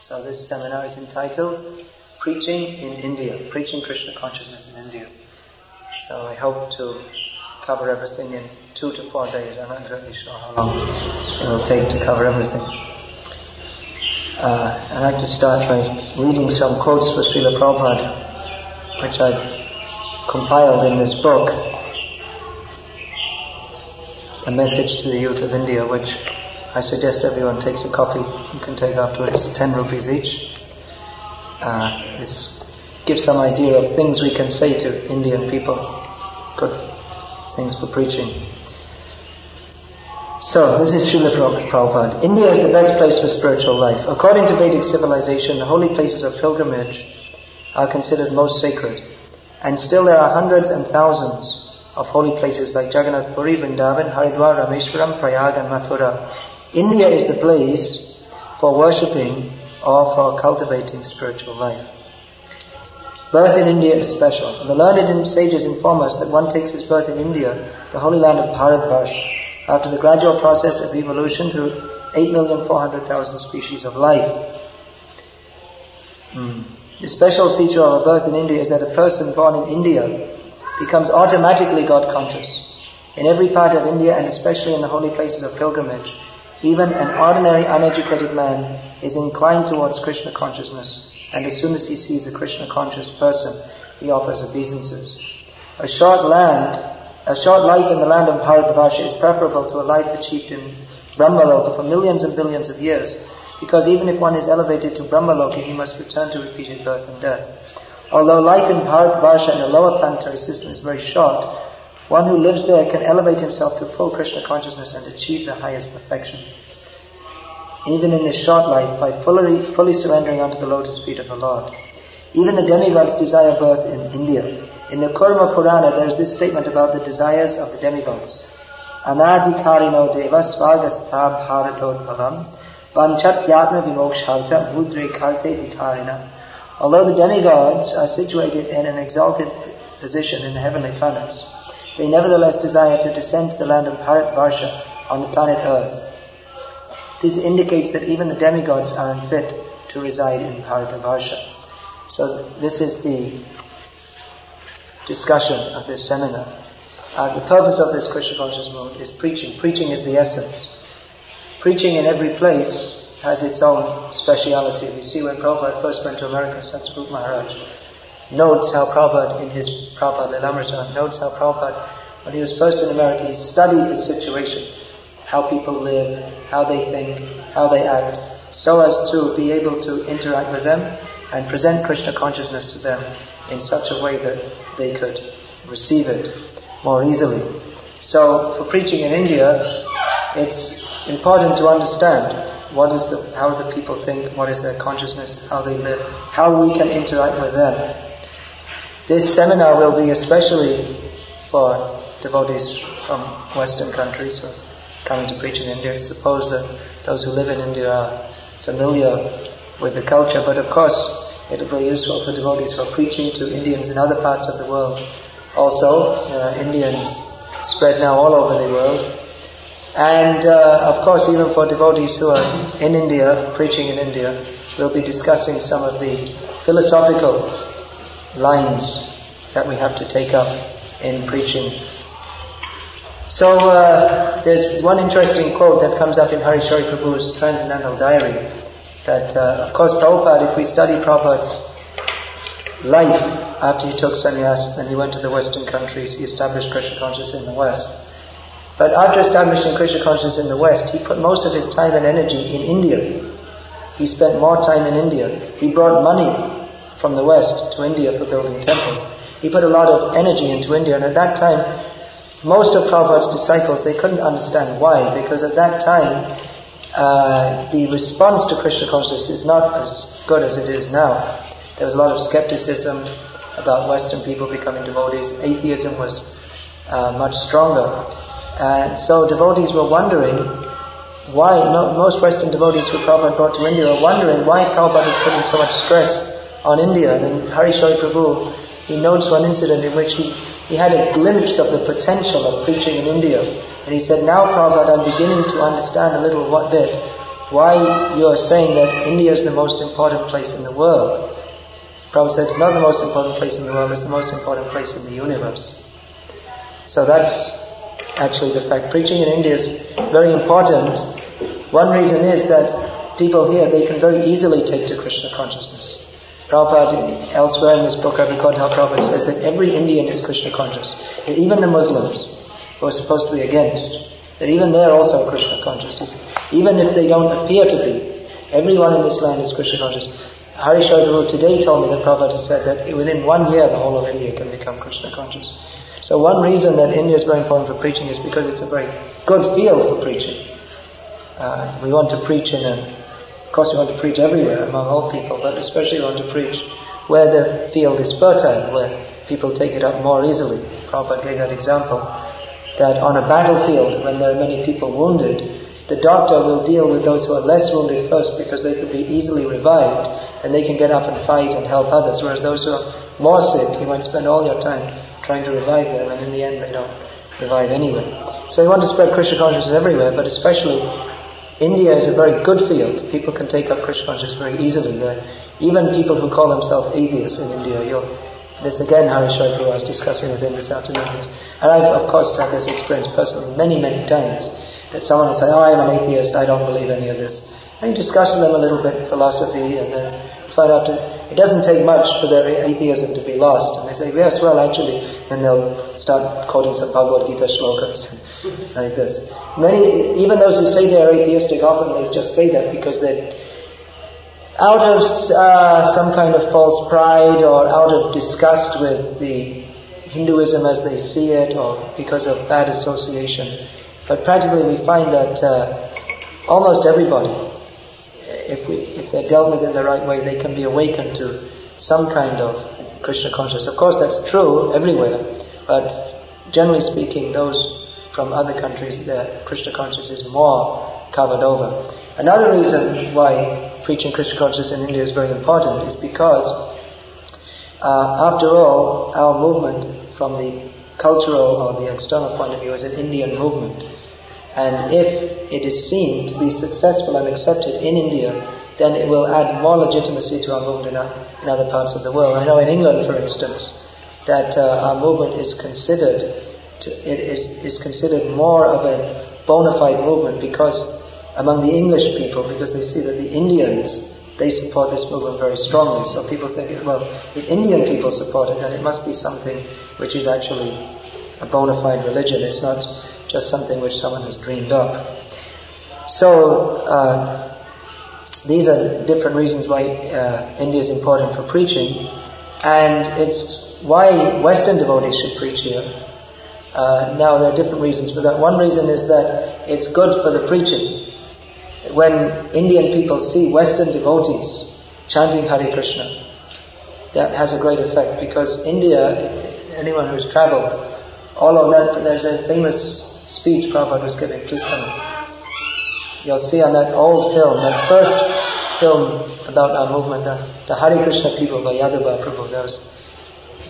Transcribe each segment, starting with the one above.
So this seminar is entitled Preaching in India, Preaching Krishna Consciousness in India. So I hope to cover everything in two to four days. I'm not exactly sure how long it will take to cover everything. Uh, I'd like to start by reading some quotes for Srila Prabhupada, which I compiled in this book, A Message to the Youth of India, which I suggest everyone takes a copy. You can take afterwards, 10 rupees each. Uh, this gives some idea of things we can say to Indian people, good things for preaching. So, this is Srila Prabhupada. India is the best place for spiritual life. According to Vedic civilization, the holy places of pilgrimage are considered most sacred. And still there are hundreds and thousands of holy places like Jagannath Puri, Vrindavan, Haridwar, Rameshwaram, Prayag and Mathura. India is the place for worshipping or for cultivating spiritual life. Birth in India is special. The learned sages inform us that one takes his birth in India, the holy land of Bharatvarsh, after the gradual process of evolution through 8,400,000 species of life. Mm. The special feature of a birth in India is that a person born in India becomes automatically God conscious. In every part of India and especially in the holy places of pilgrimage, even an ordinary uneducated man is inclined towards Krishna consciousness and as soon as he sees a Krishna conscious person, he offers obeisances. A short land a short life in the land of Bharatvarsha is preferable to a life achieved in Brahmaloka for millions and billions of years, because even if one is elevated to Brahmaloka, he must return to repeated birth and death. Although life in Bharatvarsha in the lower planetary system is very short, one who lives there can elevate himself to full Krishna consciousness and achieve the highest perfection. Even in this short life, by fully, fully surrendering unto the lotus feet of the Lord. Even the demigods desire birth in India. In the Kurma Purana, there is this statement about the desires of the demigods. Anadhikarino deva svagastha bharatodbhavam Although the demigods are situated in an exalted position in the heavenly planets, they nevertheless desire to descend to the land of Bharatvarsha on the planet Earth. This indicates that even the demigods are unfit to reside in Bharatvarsha. So this is the discussion of this seminar. Uh, the purpose of this Krishna conscious movement is preaching. Preaching is the essence. Preaching in every place has its own speciality. We see, when Prabhupada first went to America, Satsvarup Maharaj notes how Prabhupada, in his Prabhupada Lilamrita, notes how Prabhupada, when he was first in America, he studied the situation, how people live, how they think, how they act, so as to be able to interact with them and present Krishna consciousness to them in such a way that they could receive it more easily. So, for preaching in India, it's important to understand what is the, how the people think, what is their consciousness, how they live, how we can interact with them. This seminar will be especially for devotees from Western countries who are coming to preach in India. Suppose that those who live in India are familiar with the culture, but of course it will be useful for devotees for preaching to Indians in other parts of the world. Also, uh, Indians spread now all over the world. And uh, of course, even for devotees who are in India, preaching in India, we'll be discussing some of the philosophical lines that we have to take up in preaching. So uh, there's one interesting quote that comes up in Hari Sauri Prabhu's Transcendental Diary that, uh, of course, Prabhupada, if we study Prabhupada's life after he took sannyas, then he went to the Western countries, he established Krishna consciousness in the West. But after establishing Krishna consciousness in the West, he put most of his time and energy in India. He spent more time in India. He brought money from the West to India for building temples. He put a lot of energy into India, and at that time, most of Prabhupada's disciples, they couldn't understand why, because at that time, uh, the response to Krishna consciousness is not as good as it is now. There was a lot of skepticism about Western people becoming devotees. Atheism was uh, much stronger. And so devotees were wondering why, most Western devotees who Prabhupada brought to India are wondering why Prabhupada is putting so much stress on India. And Hari Sauri Prabhu, he notes one incident in which he he had a glimpse of the potential of preaching in India. And he said, now Prabhupada, I'm beginning to understand a little what bit why you are saying that India is the most important place in the world. Prabhupada said, it's not the most important place in the world, it's the most important place in the universe. So that's actually the fact. Preaching in India is very important. One reason is that people here, they can very easily take to Krishna consciousness. Prabhupada, elsewhere in his book, I've recorded how Prabhupada says that every Indian is Krishna conscious. And even the Muslims, who are supposed to be against, that even they're also Krishna conscious. Even if they don't appear to be, everyone in this land is Krishna conscious. Hari Prabhu today told me that Prabhupada said that within one year the whole of India can become Krishna conscious. So one reason that India is very important for preaching is because it's a very good field for preaching. Uh, we want to preach in a of course, we want to preach everywhere among all people, but especially we want to preach where the field is fertile, where people take it up more easily. Prabhupada gave that example that on a battlefield, when there are many people wounded, the doctor will deal with those who are less wounded first because they could be easily revived and they can get up and fight and help others, whereas those who are more sick, you might spend all your time trying to revive them and in the end they don't revive anyway. So we want to spread Krishna consciousness everywhere, but especially India is a very good field. People can take up Krishna consciousness very easily there. Even people who call themselves atheists in India, you'll, this again Hari Prabhu I was discussing with him this afternoon. And I've of course had this experience personally many, many times. That someone will say, oh I'm an atheist, I don't believe any of this. And you discuss with them a little bit philosophy and uh, then find out that it doesn't take much for their atheism to be lost. And they say, yes, well actually, and they'll start quoting some Bhagavad Gita shlokas like this. Many, even those who say they are atheistic, often they just say that because they're out of uh, some kind of false pride or out of disgust with the Hinduism as they see it or because of bad association. But practically we find that uh, almost everybody if, we, if they're dealt with in the right way, they can be awakened to some kind of Krishna consciousness. Of course, that's true everywhere, but generally speaking, those from other countries, their Krishna consciousness is more covered over. Another reason why preaching Krishna consciousness in India is very important is because, uh, after all, our movement from the cultural or the external point of view is an Indian movement. And if it is seen to be successful and accepted in India, then it will add more legitimacy to our movement in, other parts of the world. I know in England, for instance, that uh, our movement is considered to, it is, is considered more of a bona fide movement because among the English people, because they see that the Indians they support this movement very strongly. So people think, well, if Indian people support it, then it must be something which is actually a bona fide religion. It's not just something which someone has dreamed up. So, uh, these are different reasons why uh, India is important for preaching, and it's why Western devotees should preach here. Uh, now, there are different reasons for that. One reason is that it's good for the preaching. When Indian people see Western devotees chanting Hare Krishna, that has a great effect because India, anyone who's traveled, all of that, there's a famous speech Prabhupada was giving. Please come. You'll see on that old film, that first film about our movement, the, the Hare Krishna people by Yadubara Prabhu. There was,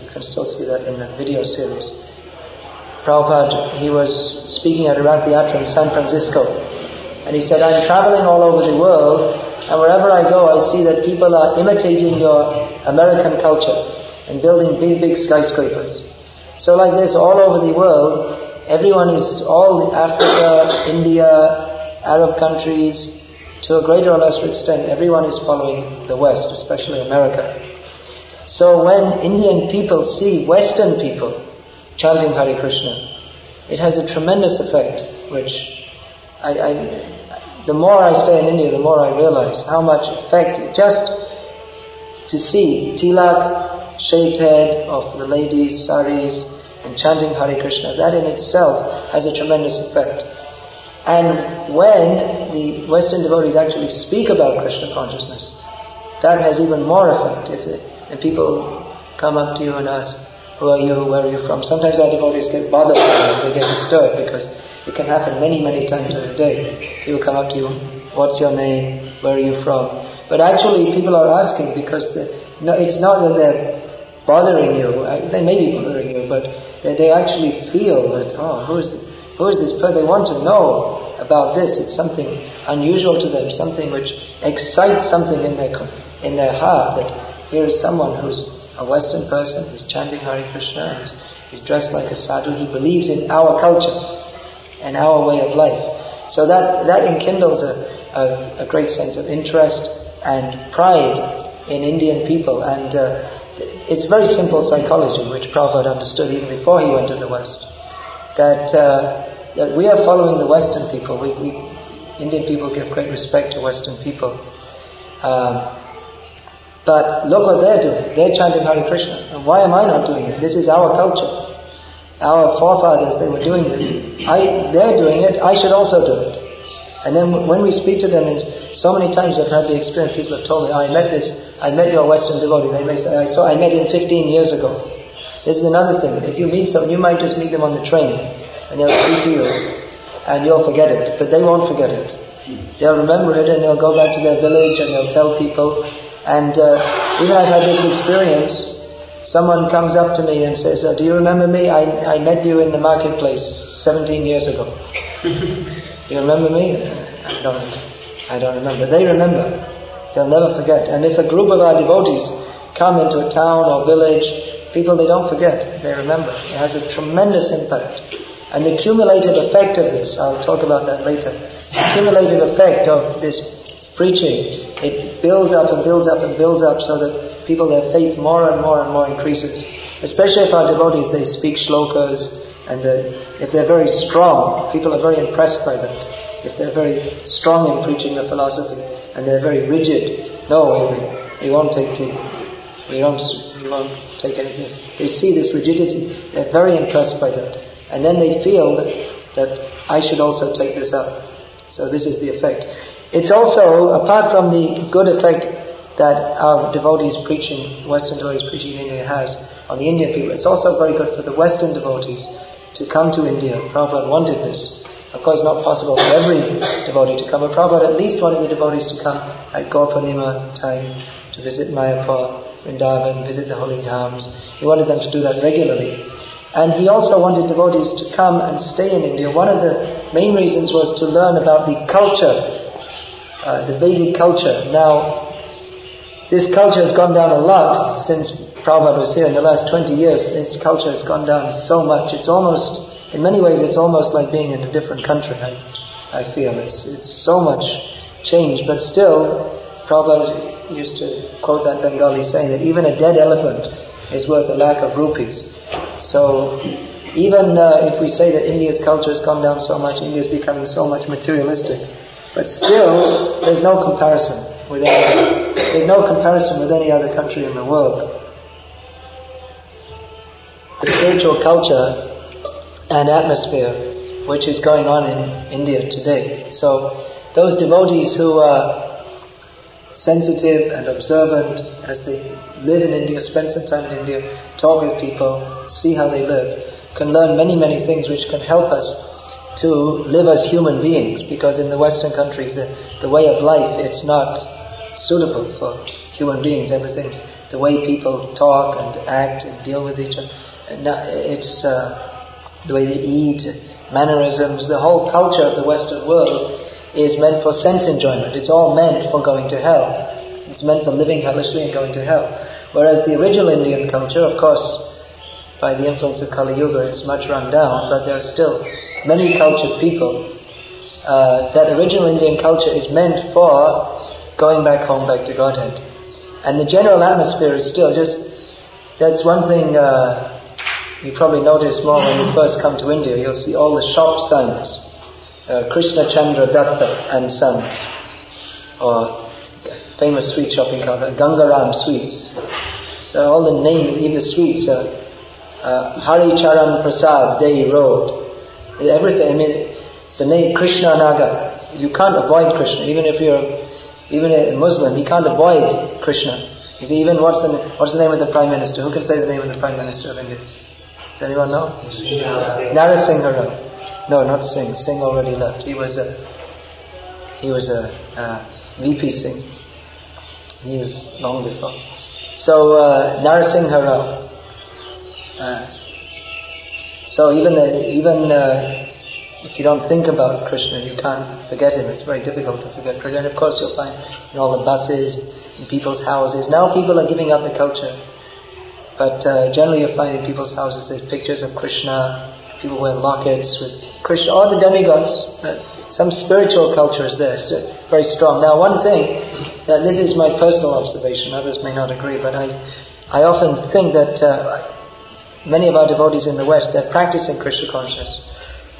you can still see that in the video series. Prabhupada, he was speaking at a Rath in San Francisco. And he said, I'm traveling all over the world, and wherever I go, I see that people are imitating your American culture and building big, big skyscrapers. So like this, all over the world, Everyone is, all Africa, India, Arab countries, to a greater or lesser extent, everyone is following the West, especially America. So when Indian people see Western people chanting Hare Krishna, it has a tremendous effect, which I, I, the more I stay in India, the more I realize how much effect just to see tilak, shaved head of the ladies, saris, and chanting Hare Krishna, that in itself has a tremendous effect. And when the Western devotees actually speak about Krishna consciousness, that has even more effect. and people come up to you and ask, who are you, where are you from? Sometimes our devotees get bothered, they get disturbed because it can happen many, many times in a day. People come up to you, what's your name, where are you from? But actually people are asking because no, it's not that they're bothering you, uh, they may be bothering you, but They, they actually feel that, oh, who is, who is this person? They want to know about this. It's something unusual to them, something which excites something in their, in their heart that here is someone who's a Western person, who's chanting Hare Krishna, who's, he's dressed like a sadhu, he believes in our culture and our way of life. So that, that enkindles a, a, a great sense of interest and pride in Indian people and uh, it's very simple psychology which Prabhupada understood even before he went to the West. That, uh, that we are following the Western people. We, we, Indian people give great respect to Western people. Um, but look what they're doing. They're chanting Hare Krishna. And why am I not doing it? This is our culture. Our forefathers, they were doing this. I, they're doing it, I should also do it. And then when we speak to them, and so many times I've had the experience, people have told me, oh, I met this, I met your Western devotee. They may say, I saw, I met him 15 years ago. This is another thing. If you meet someone, you might just meet them on the train, and they'll speak to you, and you'll forget it, but they won't forget it. They'll remember it, and they'll go back to their village, and they'll tell people. And uh, even I've had this experience. Someone comes up to me and says, "Do you remember me? I, I met you in the marketplace 17 years ago." You remember me? I don't, I don't remember. They remember. They'll never forget. And if a group of our devotees come into a town or village, people they don't forget, they remember. It has a tremendous impact. And the cumulative effect of this, I'll talk about that later, the cumulative effect of this preaching, it builds up and builds up and builds up so that people, their faith more and more and more increases. Especially if our devotees, they speak shlokas, and uh, if they're very strong, people are very impressed by that. If they're very strong in preaching the philosophy and they're very rigid, no, we, we won't take tea. We won't, we won't take anything. They see this rigidity, they're very impressed by that. And then they feel that, that I should also take this up. So this is the effect. It's also, apart from the good effect that our devotees preaching, Western devotees preaching in India has on the Indian people, it's also very good for the Western devotees to come to India. Prabhupada wanted this. Of course, not possible for every devotee to come, but Prabhupada at least wanted the devotees to come at Gaur time to visit Mayapur, Vrindavan, visit the holy dhams. He wanted them to do that regularly. And he also wanted devotees to come and stay in India. One of the main reasons was to learn about the culture, uh, the Vedic culture. Now, this culture has gone down a lot since Prabhupada was here in the last 20 years, this culture has gone down so much. It's almost, in many ways, it's almost like being in a different country. I, I feel it's it's so much change, but still, Prabhupada used to quote that Bengali saying that even a dead elephant is worth a lakh of rupees. So even uh, if we say that India's culture has gone down so much, India is becoming so much materialistic, but still, there's no comparison with any, there's no comparison with any other country in the world the spiritual culture and atmosphere which is going on in India today. So those devotees who are sensitive and observant as they live in India, spend some time in India, talk with people, see how they live, can learn many, many things which can help us to live as human beings because in the Western countries the, the way of life it's not suitable for human beings. Everything, the way people talk and act and deal with each other it's uh, the way they eat, mannerisms, the whole culture of the Western world is meant for sense enjoyment. It's all meant for going to hell. It's meant for living hellishly and going to hell. Whereas the original Indian culture, of course, by the influence of Kali Yuga, it's much run down, but there are still many cultured people. Uh, that original Indian culture is meant for going back home, back to Godhead. And the general atmosphere is still just, that's one thing uh, you probably notice more when you first come to India, you'll see all the shop signs. Uh, Krishna Chandra Datta and Sons. Or famous sweet shopping called Gangaram Sweets. So all the names, even the sweets, uh, uh, Hari Charan Prasad Day Road. Everything, I mean, the name Krishna Nagar. You can't avoid Krishna, even if you're, even a Muslim, you can't avoid Krishna. You see, even what's the, what's the name of the Prime Minister? Who can say the name of the Prime Minister of India? Does anyone know? Narasimha Rao. No, not Singh. Singh already left. He was a he was a uh, VP Singh. He was long before. So uh. Uh, So even the, even uh, if you don't think about Krishna, you can't forget him. It's very difficult to forget Krishna. And of course, you'll find in all the buses, in people's houses. Now people are giving up the culture, but uh, generally you'll find in people's houses there's pictures of Krishna. People wear lockets with Krishna, all the demigods. Uh, some spiritual culture is there. It's uh, very strong. Now, one thing, uh, this is my personal observation. Others may not agree, but I, I often think that uh, many of our devotees in the West, they're practicing Krishna consciousness.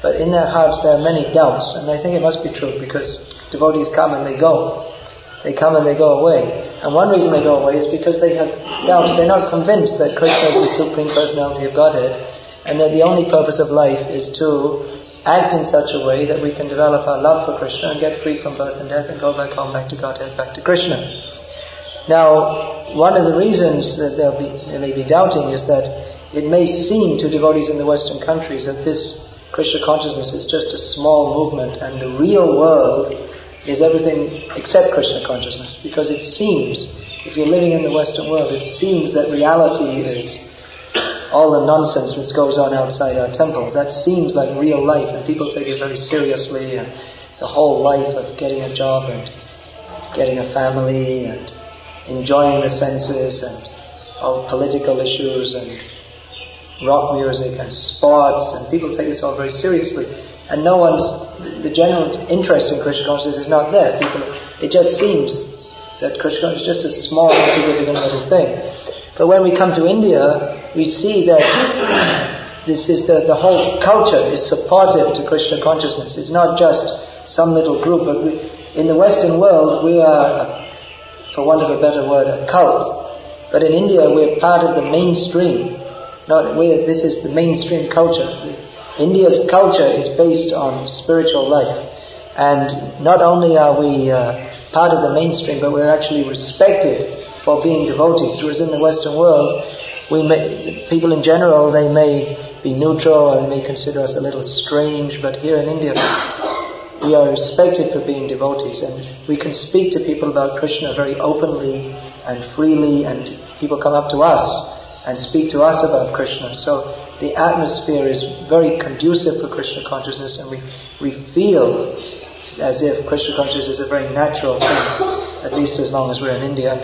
But in their hearts there are many doubts, and I think it must be true because devotees come and they go. They come and they go away. And one reason they go away is because they have doubts. They're not convinced that Krishna is the Supreme Personality of Godhead and that the only purpose of life is to act in such a way that we can develop our love for Krishna and get free from birth and death and go back home, back to Godhead, back to Krishna. Now, one of the reasons that they'll be, they may be doubting is that it may seem to devotees in the Western countries that this Krishna consciousness is just a small movement and the real world is everything except Krishna consciousness. Because it seems, if you're living in the Western world, it seems that reality is all the nonsense which goes on outside our temples. That seems like real life and people take it very seriously and the whole life of getting a job and getting a family and enjoying the senses and all political issues and rock music and sports, and people take this all very seriously. And no one's, the general interest in Krishna consciousness is not there. People, it just seems that Krishna is just a small, insignificant little thing. But when we come to India, we see that this is the, the whole culture is supportive to Krishna consciousness. It's not just some little group, but we, in the Western world, we are, for want of a better word, a cult. But in India, we're part of the mainstream. Not, this is the mainstream culture. India's culture is based on spiritual life. And not only are we uh, part of the mainstream, but we're actually respected for being devotees. Whereas in the Western world, we may, people in general, they may be neutral and may consider us a little strange, but here in India, we are respected for being devotees and we can speak to people about Krishna very openly and freely and people come up to us and speak to us about Krishna. So the atmosphere is very conducive for Krishna consciousness and we, we feel as if Krishna consciousness is a very natural thing, at least as long as we're in India.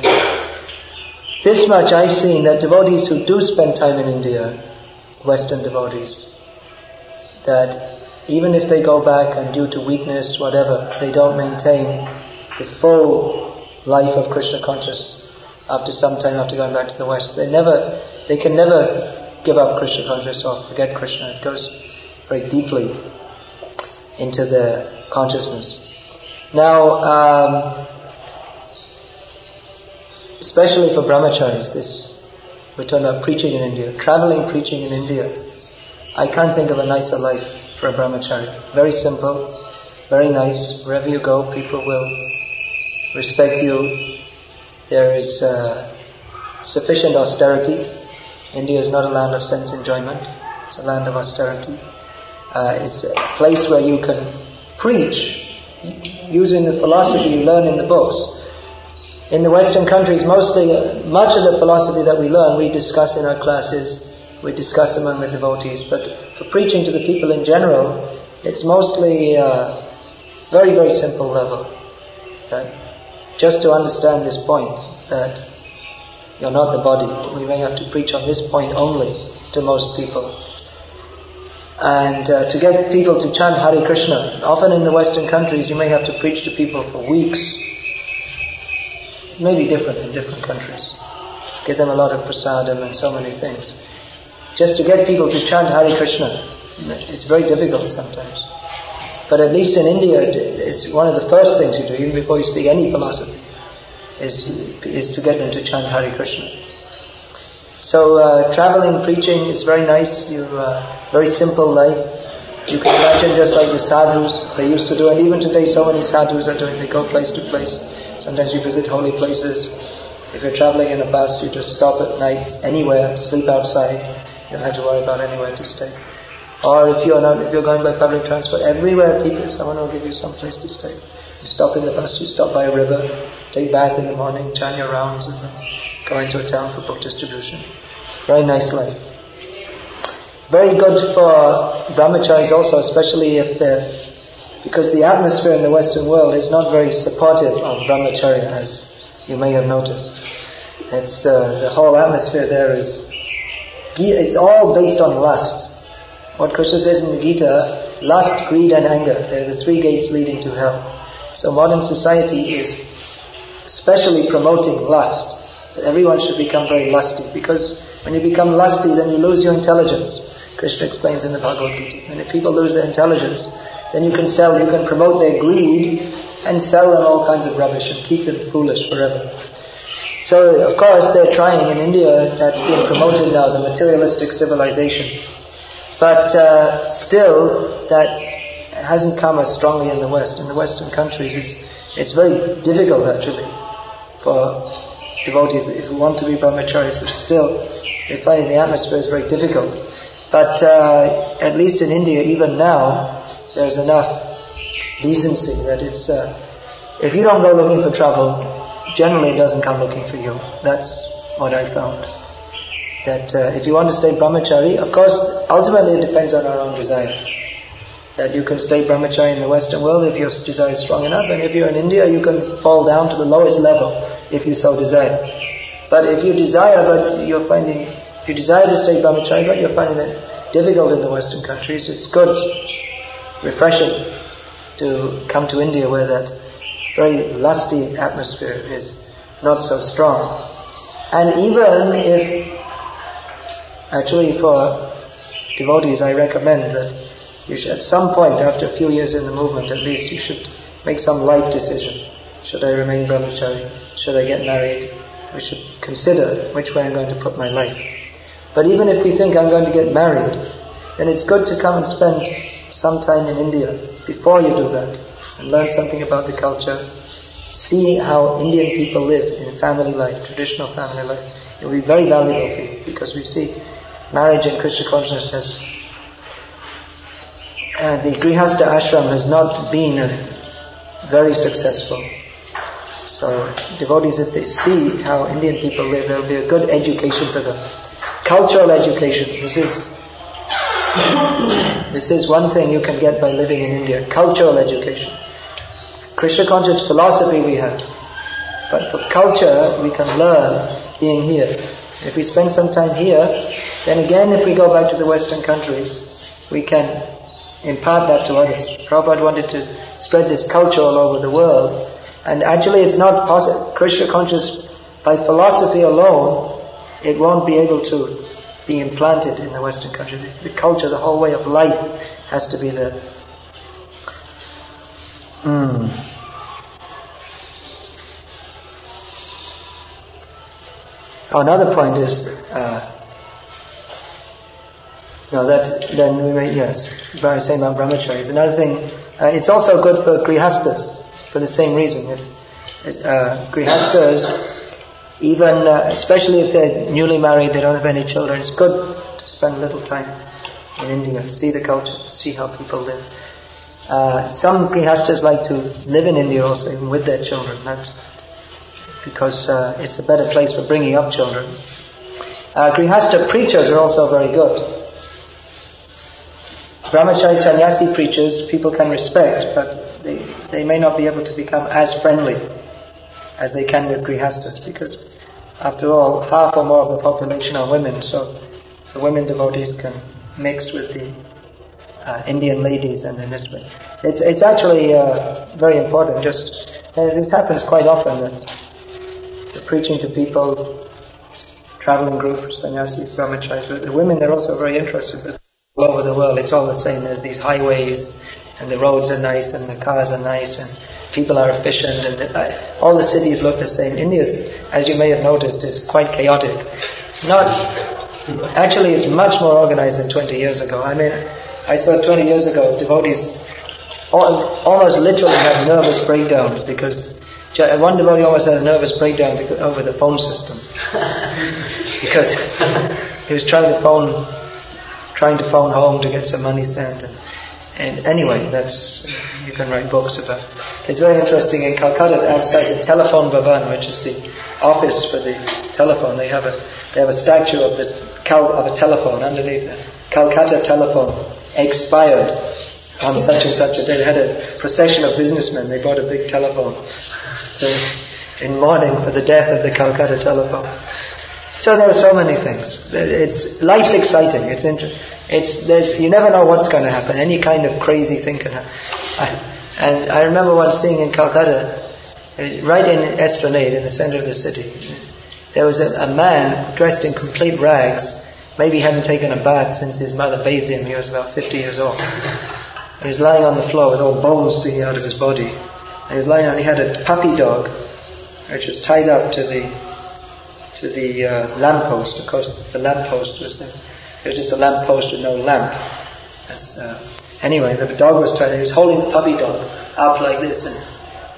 This much I've seen that devotees who do spend time in India, Western devotees, that even if they go back and due to weakness, whatever, they don't maintain the full life of Krishna consciousness after some time after going back to the West. They never, they can never give up Krishna consciousness or forget Krishna. It goes very deeply into the consciousness. Now, um, especially for brahmacharis, this we're talking about preaching in India, traveling preaching in India. I can't think of a nicer life for a brahmachari. Very simple, very nice. Wherever you go, people will respect you, there is uh, sufficient austerity. India is not a land of sense enjoyment. It's a land of austerity. Uh, it's a place where you can preach using the philosophy you learn in the books. In the Western countries, mostly, uh, much of the philosophy that we learn, we discuss in our classes, we discuss among the devotees. But for preaching to the people in general, it's mostly uh, very, very simple level. Okay? Just to understand this point, that you're not the body, we may have to preach on this point only to most people. And uh, to get people to chant Hare Krishna, often in the Western countries you may have to preach to people for weeks. It may be different in different countries. Give them a lot of prasadam and so many things. Just to get people to chant Hare Krishna, it's very difficult sometimes. But at least in India, it's one of the first things you do, even before you speak any philosophy, is, is to get them to chant Hare Krishna. So uh, traveling, preaching is very nice. You uh, very simple life. You can imagine just like the sadhus they used to do, and even today, so many sadhus are doing. They go place to place. Sometimes you visit holy places. If you're traveling in a bus, you just stop at night anywhere, sleep outside. You don't have to worry about anywhere to stay. Or if you're not, if you're going by public transport, everywhere people, someone will give you some place to stay. You stop in the bus, you stop by a river, take bath in the morning, turn your rounds, and go into a town for book distribution. Very nice life. very good for brahmacharis also, especially if they're, because the atmosphere in the Western world is not very supportive of brahmacharya, as you may have noticed. It's, uh, the whole atmosphere there is, it's all based on lust. What Krishna says in the Gita, lust, greed and anger, they're the three gates leading to hell. So modern society is especially promoting lust. That Everyone should become very lusty because when you become lusty then you lose your intelligence. Krishna explains in the Bhagavad Gita. And if people lose their intelligence, then you can sell, you can promote their greed and sell them all kinds of rubbish and keep them foolish forever. So, of course, they're trying in India, that's being promoted now, the materialistic civilization. But uh, still, that hasn't come as strongly in the West. In the Western countries, it's, it's very difficult actually for devotees who want to be brahmacharis, but still, they find the atmosphere is very difficult. But uh, at least in India, even now, there's enough decency that it's, uh, if you don't go looking for trouble, generally it doesn't come looking for you. That's what I found. That uh, if you want to stay brahmachari, of course, ultimately it depends on our own desire. That you can stay brahmachari in the Western world if your desire is strong enough, and if you're in India, you can fall down to the lowest level if you so desire. But if you desire, but you're finding, if you desire to stay brahmachari, but you're finding it difficult in the Western countries, it's good, refreshing to come to India where that very lusty atmosphere is not so strong. And even if, actually for devotees I recommend that you should, at some point after a few years in the movement at least, you should make some life decision. Should I remain brahmachari? Should I get married? We should consider which way I'm going to put my life. But even if we think I'm going to get married, then it's good to come and spend some time in India before you do that and learn something about the culture. See how Indian people live in family life, traditional family life. It will be very valuable for you because we see marriage in Krishna consciousness uh, the Grihastha ashram has not been very successful. So devotees, if they see how Indian people live, there will be a good education for them. Cultural education. This is this is one thing you can get by living in India. Cultural education. Krishna conscious philosophy we have. But for culture, we can learn being here. If we spend some time here, then again, if we go back to the Western countries, we can impart that to others. Prabhupada wanted to spread this culture all over the world. And actually, it's not possible. Krishna conscious, by philosophy alone, it won't be able to be implanted in the Western country. The, the culture, the whole way of life has to be there. Mm. Another point is, uh, no, that then we may yes, by saying about brahmacharis. Another thing, uh, it's also good for grihastas for the same reason. If uh, grihastas, even uh, especially if they're newly married, they don't have any children, it's good to spend a little time in India, see the culture, see how people live. Uh, some grihastas like to live in India also, even with their children, not because uh, it's a better place for bringing up children. Uh, grihasta preachers are also very good. Brahmachari sannyasi preachers people can respect, but they, they may not be able to become as friendly as they can with grihastas, because after all, half or more of the population are women, so the women devotees can mix with the uh, Indian ladies and in this way. It's, it's actually uh, very important, just, this happens quite often that preaching to people, traveling groups, sannyasis, brahmacharis, but the women, they're also very interested all over the world. It's all the same. There's these highways, and the roads are nice, and the cars are nice, and people are efficient, and the, uh, all the cities look the same. India, as you may have noticed, is quite chaotic. Not actually, it's much more organized than 20 years ago. I mean, I saw 20 years ago devotees almost literally had nervous breakdowns because one devotee almost had a nervous breakdown over the phone system because he was trying to phone trying to phone home to get some money sent. And, and anyway, that's you can write books about. It's very interesting in Calcutta, outside the telephone bhavan, which is the office for the telephone. They have a they have a statue of the of a telephone underneath the Calcutta telephone expired on such and such a day. They had a procession of businessmen. They bought a big telephone to, in mourning for the death of the Calcutta telephone. So there are so many things. It's life's exciting. It's inter- it's there's you never know what's going to happen. Any kind of crazy thing can happen. And I remember once seeing in Calcutta, uh, right in Esplanade, in the center of the city, there was a, a man dressed in complete rags. Maybe he hadn't taken a bath since his mother bathed him. He was about 50 years old. He was lying on the floor with all bones sticking out of his body. And he was lying on, he had a puppy dog, which was tied up to the, to the uh, lamppost. Of course, the lamppost was there. It was just a lamppost with no lamp. Uh, anyway, the dog was tied, he was holding the puppy dog up like this and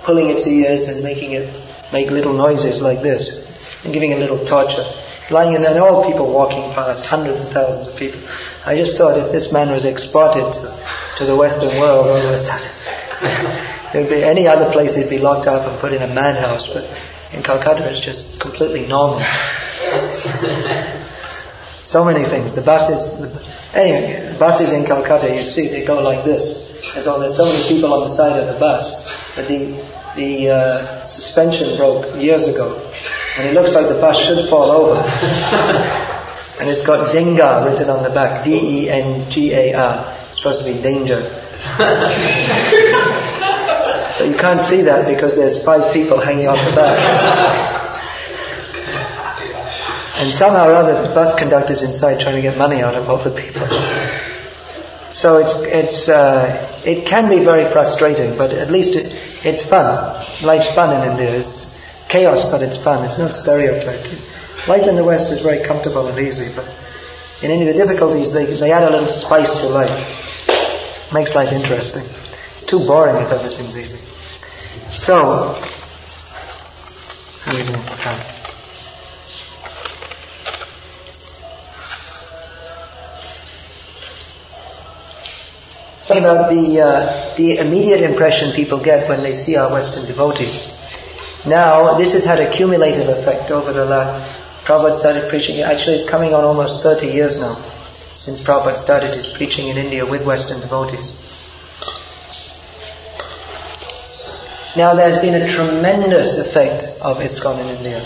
pulling its ears and making it make little noises like this and giving it little torture. Lying in there, all people walking past, hundreds and thousands of people. I just thought if this man was exported to, to the Western world all of a sudden, would be any other place he'd be locked up and put in a madhouse, but in Calcutta it's just completely normal. so many things. The buses, the, anyway, the buses in Calcutta, you see, they go like this. And so there's so many people on the side of the bus, but the the uh, suspension broke years ago, and it looks like the bus should fall over. And it's got Dengar written on the back. D-E-N-G-A-R. It's supposed to be danger. you can't see that because there's five people hanging off the back. And somehow or other the bus conductor's inside trying to get money out of all the people. So it's, it's, uh, it can be very frustrating, but at least it, it's fun. Life's fun in India. It's chaos, but it's fun. It's not stereotyped. Life in the West is very comfortable and easy, but in any of the difficulties, they, they add a little spice to life. Makes life interesting. It's too boring if everything's easy. So? Talking about the uh, the immediate impression people get when they see our Western devotees. Now, this has had a cumulative effect over the last Prabhupada started preaching, actually it's coming on almost 30 years now, since Prabhupada started his preaching in India with Western devotees. Now there's been a tremendous effect of ISKCON in India.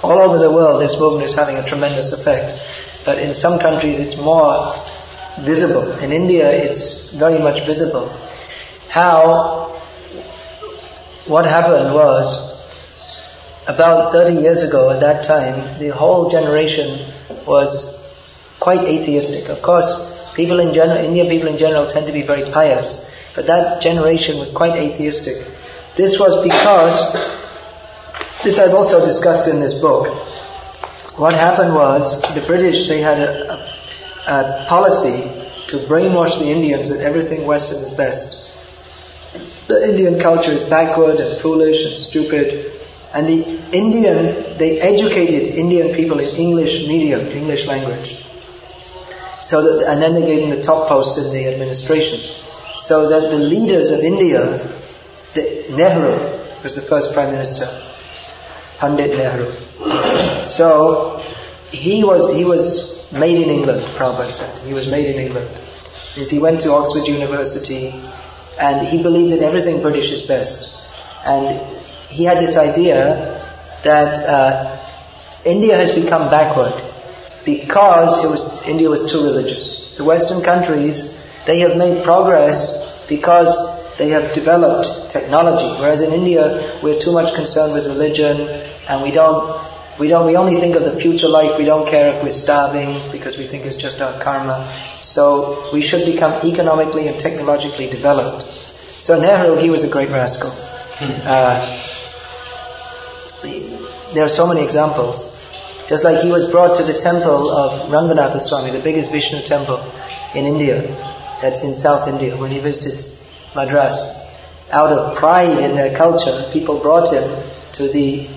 All over the world this movement is having a tremendous effect, but in some countries it's more visible. In India it's very much visible. How, what happened was, about 30 years ago, at that time, the whole generation was quite atheistic. Of course, people in general, Indian people in general tend to be very pious, but that generation was quite atheistic. This was because, this I've also discussed in this book. What happened was, the British, they had a, a, a policy to brainwash the Indians that everything Western is best. The Indian culture is backward and foolish and stupid, and the Indian, they educated Indian people in English medium, English language. So that, and then they gave them the top posts in the administration. So that the leaders of India, the, Nehru was the first prime minister, Pandit Nehru. So he was he was made in England. Prabhupada said he was made in England. Because he went to Oxford University, and he believed that everything British is best. And he had this idea that uh, India has become backward because was India was too religious. The Western countries they have made progress because they have developed technology, whereas in India we're too much concerned with religion and we don't we don't we only think of the future life. We don't care if we're starving because we think it's just our karma. So we should become economically and technologically developed. So Nehru, he was a great rascal. Uh, there are so many examples. Just like he was brought to the temple of Ranganatha Swami, the biggest Vishnu temple in India, that's in South India, when he visited Madras. Out of pride in their culture, people brought him to the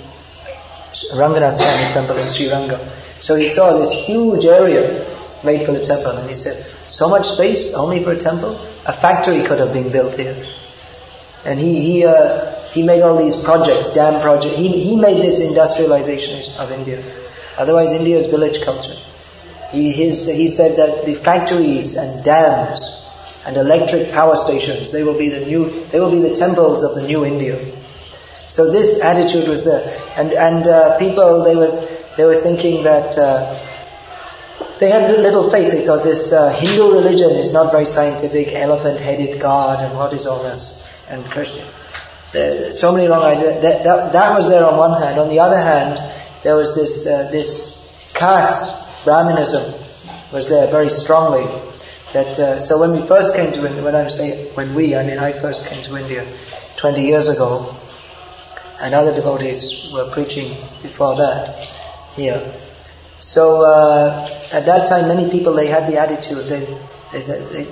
Ranganatha Swami temple in Sri Ranga. So he saw this huge area made for the temple and he said, so much space only for a temple? A factory could have been built here. And he, he uh, he made all these projects, dam projects. He, he made this industrialization of India. Otherwise, India is village culture. He, his, he said that the factories and dams and electric power stations, they will be the new, they will be the temples of the new India. So this attitude was there. And, and uh, people, they were, they were thinking that uh, they had little faith. They thought this uh, Hindu religion is not very scientific, elephant-headed God, and what is all this? And Krishna. so many wrong ideas. That, that, that, was there on one hand. On the other hand, there was this uh, this caste Brahminism was there very strongly. That uh, so when we first came to India, when I say when we, I mean I first came to India 20 years ago, and other devotees were preaching before that here. So uh, at that time, many people they had the attitude they, they, they,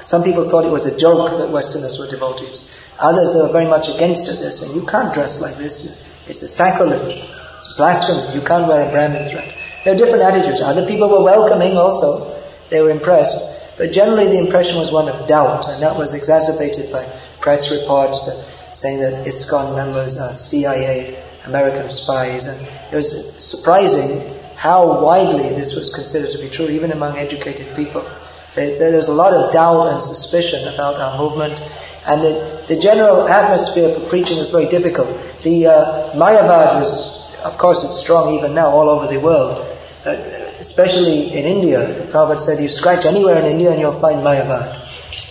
some people thought it was a joke that Westerners were devotees. Others they were very much against it. They said, "You can't dress like this. It's a sacrilege. It's blasphemy. You can't wear a Brahmin thread." There are different attitudes. Other people were welcoming also. They were impressed. But generally the impression was one of doubt, and that was exacerbated by press reports that, saying that ISKCON members are CIA American spies. And it was surprising how widely this was considered to be true, even among educated people. There was a lot of doubt and suspicion about our movement, and the, the general atmosphere for preaching was very difficult. The uh, Mayavad was, of course, it's strong even now all over the world, uh, especially in India. The Prophet said, you scratch anywhere in India and you'll find Mayavad.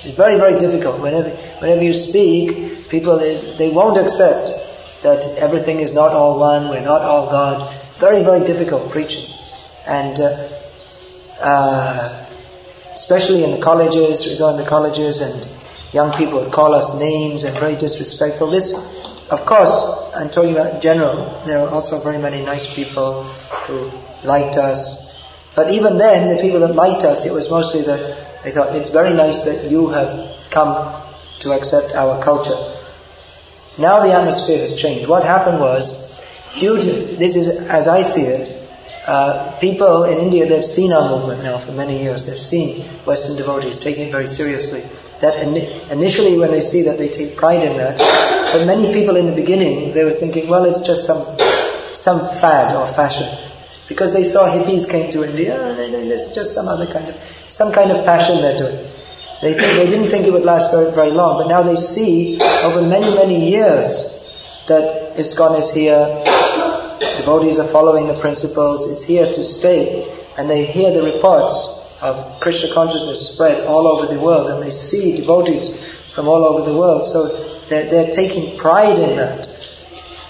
It's very, very difficult. Whenever, whenever you speak, people, they, they won't accept that everything is not all one, we're not all God. Very, very difficult preaching. And uh, uh, especially in the colleges, we go in the colleges and young people call us names and very disrespectful. This, of course, I'm talking about in general, there are also very many nice people who liked us. But even then, the people that liked us, it was mostly that they thought, it's very nice that you have come to accept our culture. Now the atmosphere has changed. What happened was, due to, this is as I see it, uh, people in India, they've seen our movement now for many years. They've seen Western devotees taking it very seriously. That in, initially, when they see that, they take pride in that. But many people in the beginning, they were thinking, well, it's just some some fad or fashion, because they saw hippies came to India, oh, and it's just some other kind of some kind of fashion they're doing. They, they didn't think it would last very, very long, but now they see over many, many years that ISKCON is here, devotees are following the principles, it's here to stay, and they hear the reports of Krishna consciousness spread all over the world, and they see devotees from all over the world. So they're, they're taking pride in that.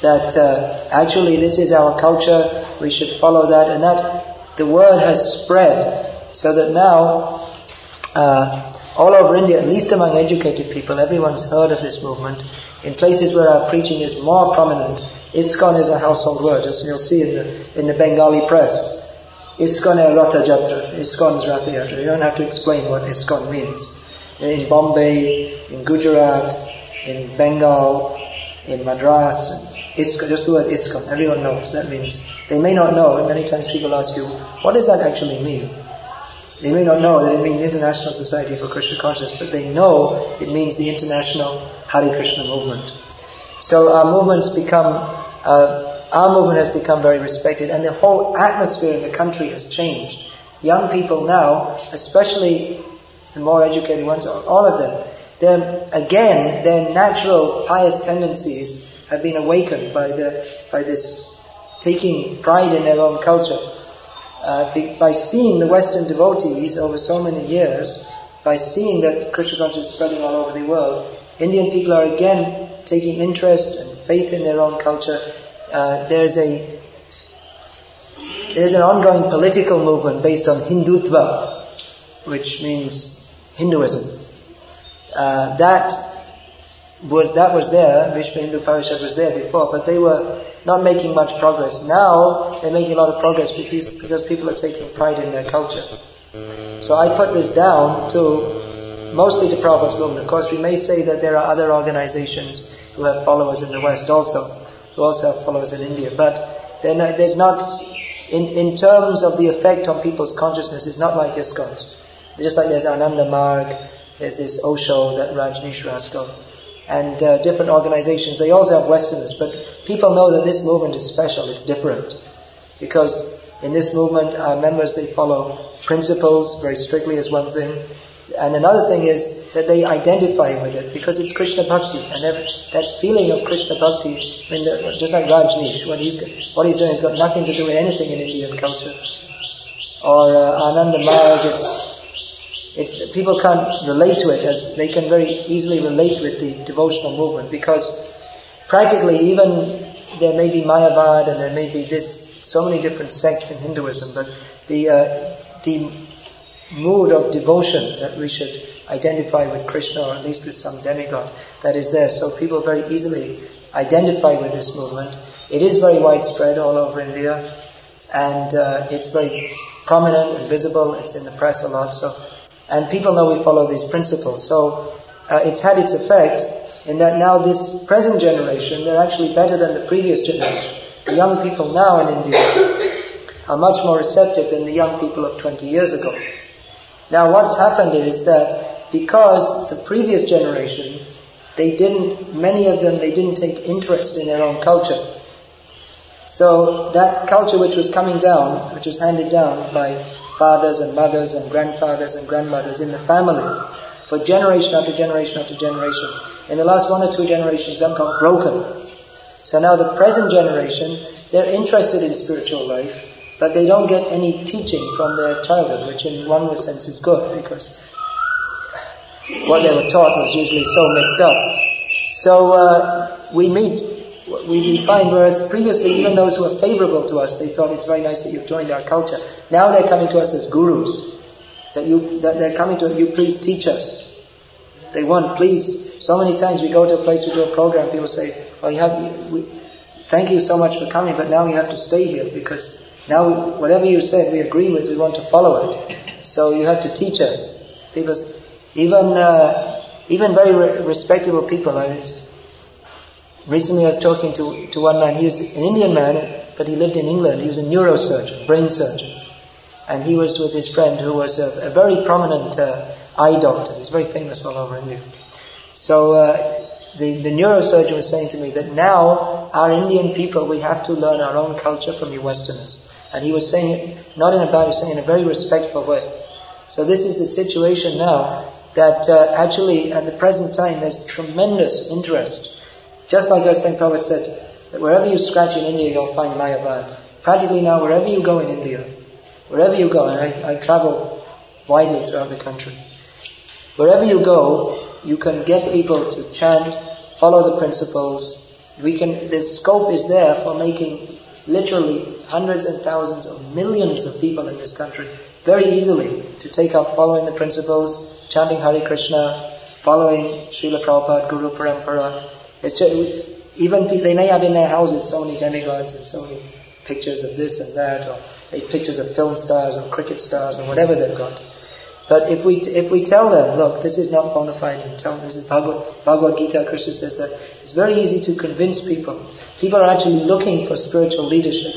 That uh, actually this is our culture, we should follow that, and that the word has spread so that now uh, all over India, at least among educated people, everyone's heard of this movement. In places where our preaching is more prominent, ISKCON is a household word, as you'll see in the, in the Bengali press. ISKCON is Ratha Jatra, ISKCON is Ratha Yatra. You don't have to explain what ISKCON means. In Bombay, in Gujarat, in Bengal, in Madras, ISKCON, just the word ISKCON, everyone knows. That means, they may not know, and many times people ask you, what does that actually mean? They may not know that it means International Society for Krishna Consciousness, but they know it means the International Hare Krishna movement. So our movement's become, uh, our movement has become very respected, and the whole atmosphere in the country has changed. Young people now, especially the more educated ones, all of them, they're, again, their natural pious tendencies have been awakened by the by this taking pride in their own culture uh, by seeing the Western devotees over so many years, by seeing that Krishna consciousness is spreading all over the world, Indian people are again taking interest and faith in their own culture. Uh, there's a there's an ongoing political movement based on Hindutva, which means Hinduism. Uh, that was that was there. Vishwa Hindu Parishad was there before, but they were not making much progress. Now they're making a lot of progress because, because people are taking pride in their culture. So I put this down to mostly to Prabhupada's movement. Of course, we may say that there are other organizations who have followers in the West also, who also have followers in India, but not, there's not, in, in terms of the effect on people's consciousness, it's not like ISKCON's. Just like there's Ananda Marg, there's this Osho that Rajneesh Raskol and uh, different organizations. They also have Westerners, but people know that this movement is special, it's different. Because in this movement, our members, they follow principles very strictly as one thing. And another thing is that they identify with it because it's Krishna Bhakti and that feeling of Krishna Bhakti, I mean, just like Rajneesh, what he's, what he's doing has got nothing to do with anything in Indian culture. Or uh, Ananda Marg, it's, it's, people can't relate to it as they can very easily relate with the devotional movement because practically even there may be Mayavad and there may be this, so many different sects in Hinduism, but the, uh, the mood of devotion that we should identify with Krishna or at least with some demigod that is there. So people very easily identify with this movement. It is very widespread all over India and uh, it's very prominent and visible. It's in the press a lot. So, and people know we follow these principles. So uh, it's had its effect in that now this present generation, they're actually better than the previous generation. The young people now in India are much more receptive than the young people of 20 years ago. Now what's happened is that because the previous generation, they didn't, many of them, they didn't take interest in their own culture. So that culture which was coming down, which was handed down by fathers and mothers and grandfathers and grandmothers in the family, for generation after generation after generation, in the last one or two generations, that got broken. So now the present generation, they're interested in spiritual life, but they don't get any teaching from their childhood, which in one sense is good because what they were taught was usually so mixed up. So uh, we meet, we find whereas previously even those who were favorable to us, they thought it's very nice that you've joined our culture. Now they're coming to us as gurus. That you, that they're coming to you, please teach us. They want, please. So many times we go to a place, we do a program, people say, "Oh, you have, we, thank you so much for coming, but now you have to stay here because now, whatever you said, we agree with, we want to follow it. So you have to teach us. Because even, uh, even very re- respectable people, I was, recently I was talking to, to one man, he was an Indian man, but he lived in England, he was a neurosurgeon, brain surgeon. And he was with his friend who was a, a very prominent uh, eye doctor, he's very famous all over India. So uh, the, the neurosurgeon was saying to me that now our Indian people, we have to learn our own culture from you Westerners. And he was saying it not in a bad, was saying in a very respectful way. So this is the situation now that uh, actually at the present time there's tremendous interest. Just like our Saint Prophet said, that wherever you scratch in India you'll find Mayavad. Practically now wherever you go in India, wherever you go, and I, I travel widely throughout the country, wherever you go, you can get people to chant, follow the principles. We can, the scope is there for making literally hundreds and thousands of millions of people in this country very easily to take up following the principles, chanting Hare Krishna, following Srila Prabhupada, Guru Parampara. It's just, even they may have in their houses so many demigods and so many pictures of this and that, or pictures of film stars or cricket stars or whatever they've got. But if we, if we tell them, look, this is not bona fide, them, this is Bhagavad, Bhagavad Gita, Krishna says that it's very easy to convince people. People are actually looking for spiritual leadership.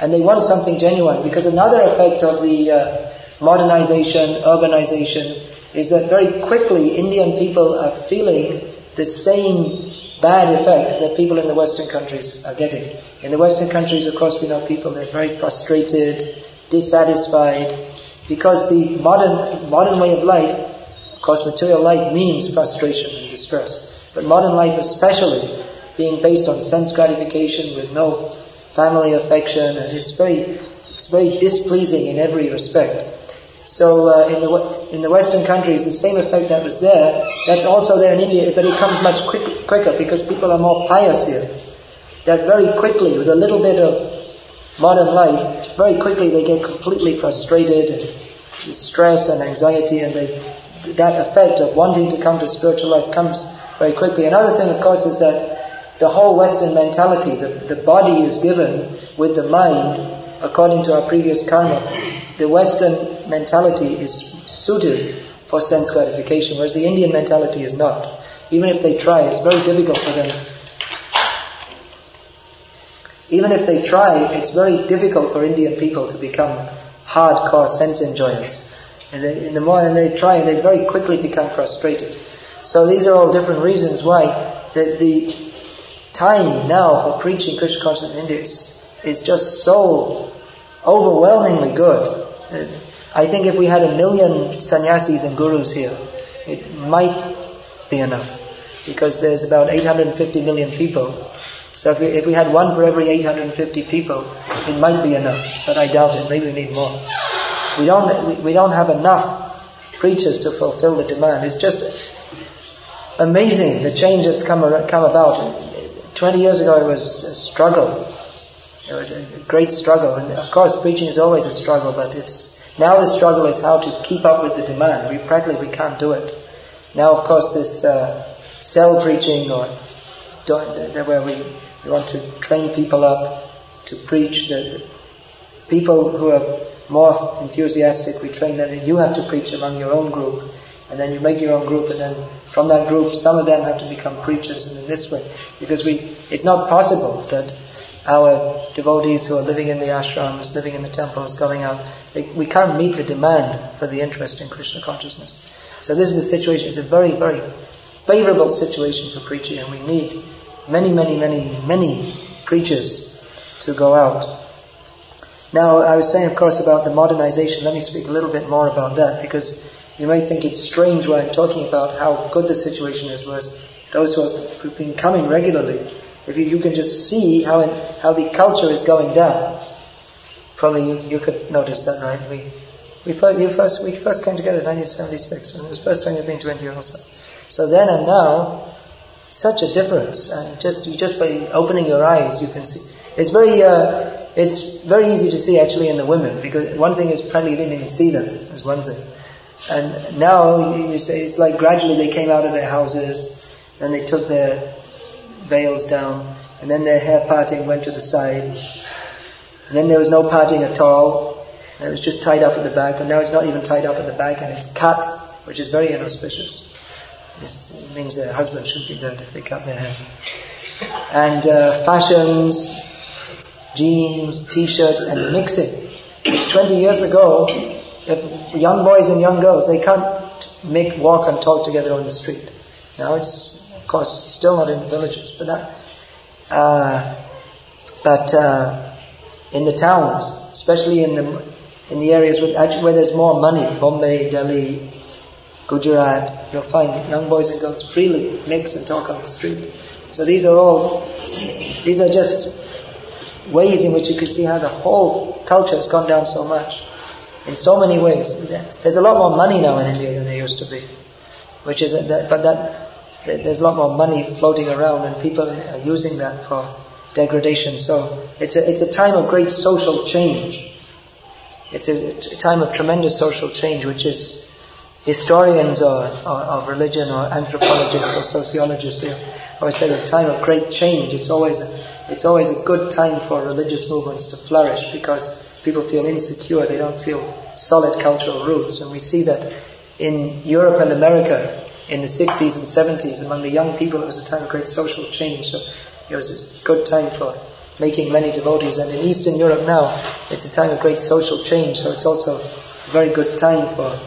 And they want something genuine, because another effect of the uh, modernization, urbanization, is that very quickly Indian people are feeling the same bad effect that people in the Western countries are getting. In the Western countries, of course, we know people, they're very frustrated, dissatisfied, because the modern, modern way of life, of course material life means frustration and distress. But modern life especially, being based on sense gratification with no family affection, and it's very, it's very displeasing in every respect. So uh, in the in the Western countries, the same effect that was there, that's also there in India, but it comes much quick, quicker because people are more pious here. That very quickly, with a little bit of modern life, very quickly they get completely frustrated and stress and anxiety and they, that effect of wanting to come to spiritual life comes very quickly. Another thing, of course, is that the whole Western mentality, the, the body is given with the mind according to our previous karma. The Western mentality is suited for sense gratification, whereas the Indian mentality is not. Even if they try, it's very difficult for them even if they try, it's very difficult for Indian people to become hardcore sense enjoyers. And in the more they try, they very quickly become frustrated. So these are all different reasons why the, the time now for preaching Krishna consciousness in India is, is just so overwhelmingly good. Uh, I think if we had a million sannyasis and gurus here, it might be enough. Because there's about 850 million people. So if we, if we had one for every 850 people, it might be enough. But I doubt it. Maybe we need more. We don't, we, don't have enough preachers to fulfill the demand. It's just amazing the change that's come, come about. 20 years ago it was a struggle. It was a great struggle. And of course preaching is always a struggle, but it's, now the struggle is how to keep up with the demand. We practically we can't do it. Now of course this uh, cell preaching or where we, want to train people up to preach, the, the people who are more enthusiastic, we train them, and you have to preach among your own group. And then you make your own group, and then from that group, some of them have to become preachers, and in this way. Because we, it's not possible that our devotees who are living in the ashrams, living in the temples, going out, they, we can't meet the demand for the interest in Krishna consciousness. So this is the situation. It's a very, very favorable situation for preaching, and we need many, many, many, many preachers to go out. Now, I was saying, of course, about the modernization. Let me speak a little bit more about that because you may think it's strange when I'm talking about how good the situation is, whereas those who have been coming regularly, if you, you can just see how it, how the culture is going down. Probably you, you could notice that, right? We we first, you first we first came together in 1976, and it was the first time you've been to India also. So then and now, such a difference, and just you just by opening your eyes, you can see. It's very uh, it's very easy to see actually in the women because one thing is probably you didn't even see them is one thing. And now you say it's like gradually they came out of their houses, and they took their veils down, and then their hair parting went to the side. And then there was no parting at all. It was just tied up at the back, and now it's not even tied up at the back, and it's cut, which is very inauspicious. it means their husband should be dead if they cut their hair. And uh, fashions, jeans, t-shirts, and mixing. 20 years ago, if young boys and young girls, they can't make walk and talk together on the street. Now it's, of course, still not in the villages, but that, uh, but uh, in the towns, especially in the in the areas with, where there's more money, Bombay, Delhi, Gujarat, you'll find young boys and girls freely mix and talk on the street. So these are all, these are just ways in which you can see how the whole culture has gone down so much. In so many ways. There's a lot more money now in India than there used to be. Which is, but that, there's a lot more money floating around and people are using that for degradation. So it's a, it's a time of great social change. It's a, time of tremendous social change, which is historians or, or, of religion or anthropologists or sociologists, they always say a time of great change. It's always a, it's always a good time for religious movements to flourish because people feel insecure, they don't feel solid cultural roots. And we see that in Europe and America in the 60s and 70s, among the young people, it was a time of great social change. So it was a good time for making many devotees. And in Eastern Europe now, it's a time of great social change, so it's also a very good time for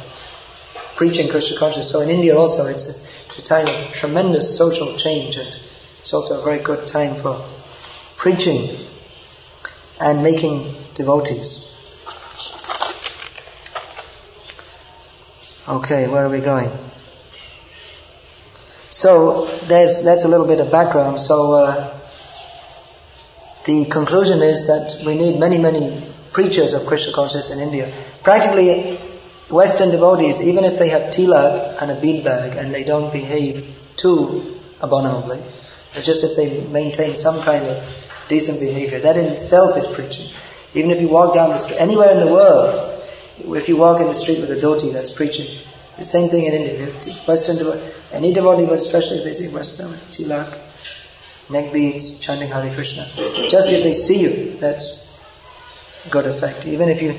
preaching Krishna consciousness. So in India also, it's a, it's a time of tremendous social change, and it's also a very good time for preaching and making devotees. Okay, where are we going? So there's that's a little bit of background. So uh, the conclusion is that we need many, many preachers of Krishna consciousness in India. Practically, Western devotees, even if they have tilak and a bead bag and they don't behave too abominably, just if they maintain some kind of decent behavior. That in itself is preaching. Even if you walk down the street, anywhere in the world, if you walk in the street with a dhoti, that's preaching. The same thing in India. Western any devotee, but especially if they say Western with tilak, neck beads, chanting Hare Krishna. Just if they see you, that's good effect. Even if you,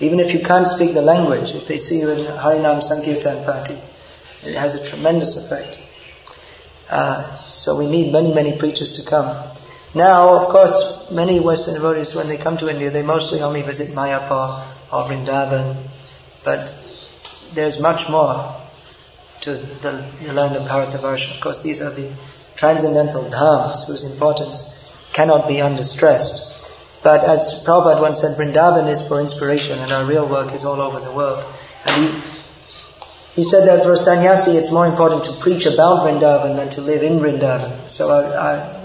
even if you can't speak the language, if they see you in Harinam Sankirtan party, it has a tremendous effect. Uh, so we need many, many preachers to come. Now, of course, many Western devotees, when they come to India, they mostly only visit Mayapur or Vrindavan, but there's much more to the, the land of Bharatavarsha. Of course, these are the transcendental dhams whose importance cannot be understressed. But as Prabhupada once said, Vrindavan is for inspiration and our real work is all over the world. And he, he said that for a sannyasi it's more important to preach about Vrindavan than to live in Vrindavan. So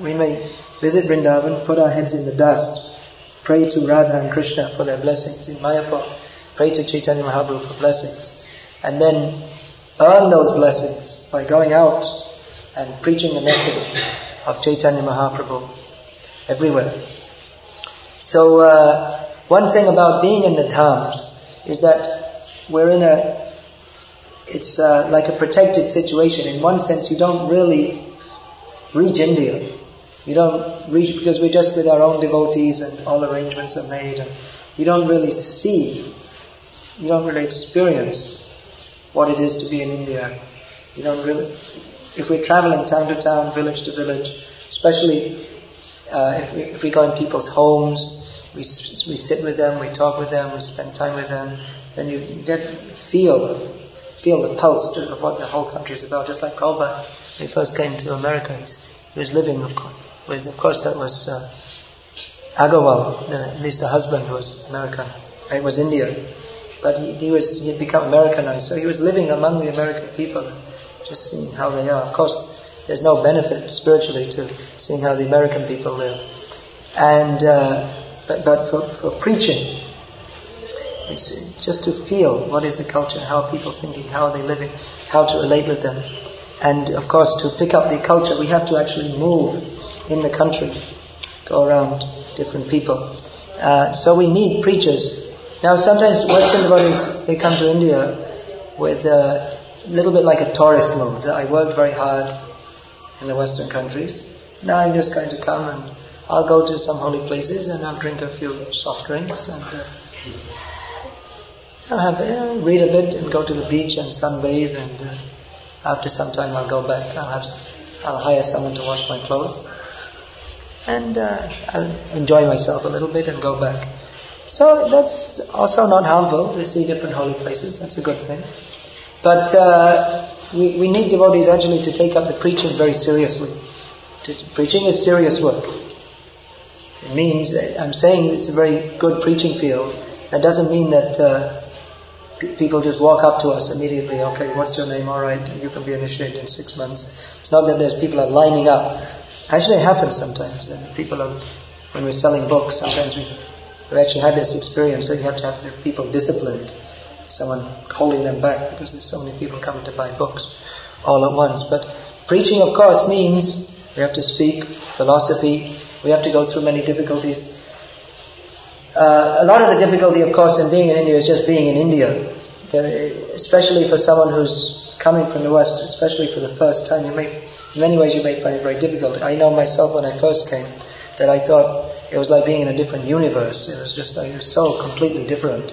we may visit Vrindavan, put our heads in the dust, pray to Radha and Krishna for their blessings in Mayapur, pray to Chaitanya Mahaprabhu for blessings, and then earn those blessings by going out and preaching the message of Chaitanya Mahaprabhu everywhere. So, uh, one thing about being in the dhams is that we're in a, it's uh, like a protected situation. In one sense, you don't really reach India. You don't reach, because we're just with our own devotees and all arrangements are made and you don't really see, you don't really experience what it is to be in India. You don't really, if we're traveling town to town, village to village, especially uh, if, we, if we go in people's homes, we, we sit with them, we talk with them, we spend time with them, then you, get feel feel the pulse of what the whole country is about. Just like Prabhupada, when he first came to America, he was living, of course, with, of course that was uh, Agarwal, the, at least the husband was American, it was Indian, but he, he was he had become Americanized, so he was living among the American people, just seeing how they are. Of course, there's no benefit spiritually to seeing how the American people live. And, uh, but, but for, for preaching, just to feel what is the culture, how are people thinking, how are they living, how to relate with them. And of course, to pick up the culture, we have to actually move in the country, go around different people. Uh, so we need preachers. Now, sometimes Western devotees they come to India with a little bit like a tourist mode. I worked very hard in the Western countries. Now I'm just going to come and I'll go to some holy places and I'll drink a few soft drinks and uh, I'll have uh, read a bit and go to the beach and sunbathe and uh, after some time I'll go back. I'll have I'll hire someone to wash my clothes and uh, I'll enjoy myself a little bit and go back. So that's also not harmful to see different holy places. That's a good thing. But uh, we, we need devotees actually to take up the preaching very seriously. preaching is serious work. It means, I'm saying it's a very good preaching field. That doesn't mean that uh, people just walk up to us immediately, okay, what's your name? Alright, you can be initiated in six months. It's not that there's people are lining up. Actually, it happens sometimes. People are, when we're selling books, sometimes we, we've actually had this experience that you have to have the people disciplined someone holding them back because there's so many people coming to buy books all at once. But preaching, of course, means we have to speak philosophy, we have to go through many difficulties. Uh, a lot of the difficulty, of course, in being in India is just being in India. Especially for someone who's coming from the West, especially for the first time, you may, in many ways, you may find it very difficult. I know myself when I first came that I thought it was like being in a different universe. It was just like, was so completely different.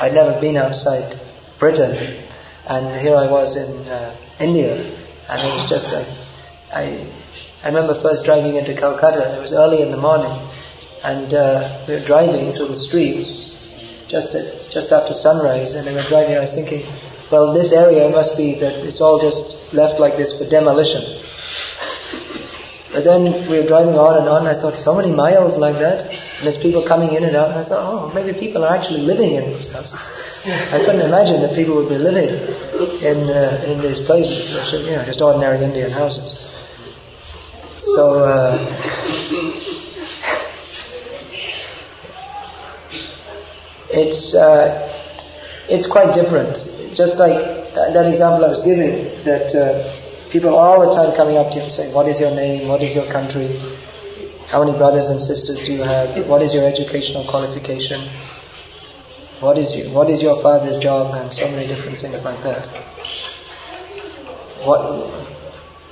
I'd never been outside Britain, and here I was in uh, India, and it was just like, I, I remember first driving into Calcutta, it was early in the morning, and uh, we were driving through the streets just at, just after sunrise, and we were driving, I was thinking, well, this area must be that it's all just left like this for demolition. But then we were driving on and on, I thought, so many miles like that, and there's people coming in and out, and I thought, oh, maybe people are actually living in those houses. I couldn't imagine that people would be living in uh, in these places, you know, just ordinary Indian houses. So, uh, it's uh, it's quite different. Just like that, that example I was giving, that uh, People all the time coming up to you and saying, what is your name? What is your country? How many brothers and sisters do you have? What is your educational qualification? What is your, what is your father's job? And so many different things like that. What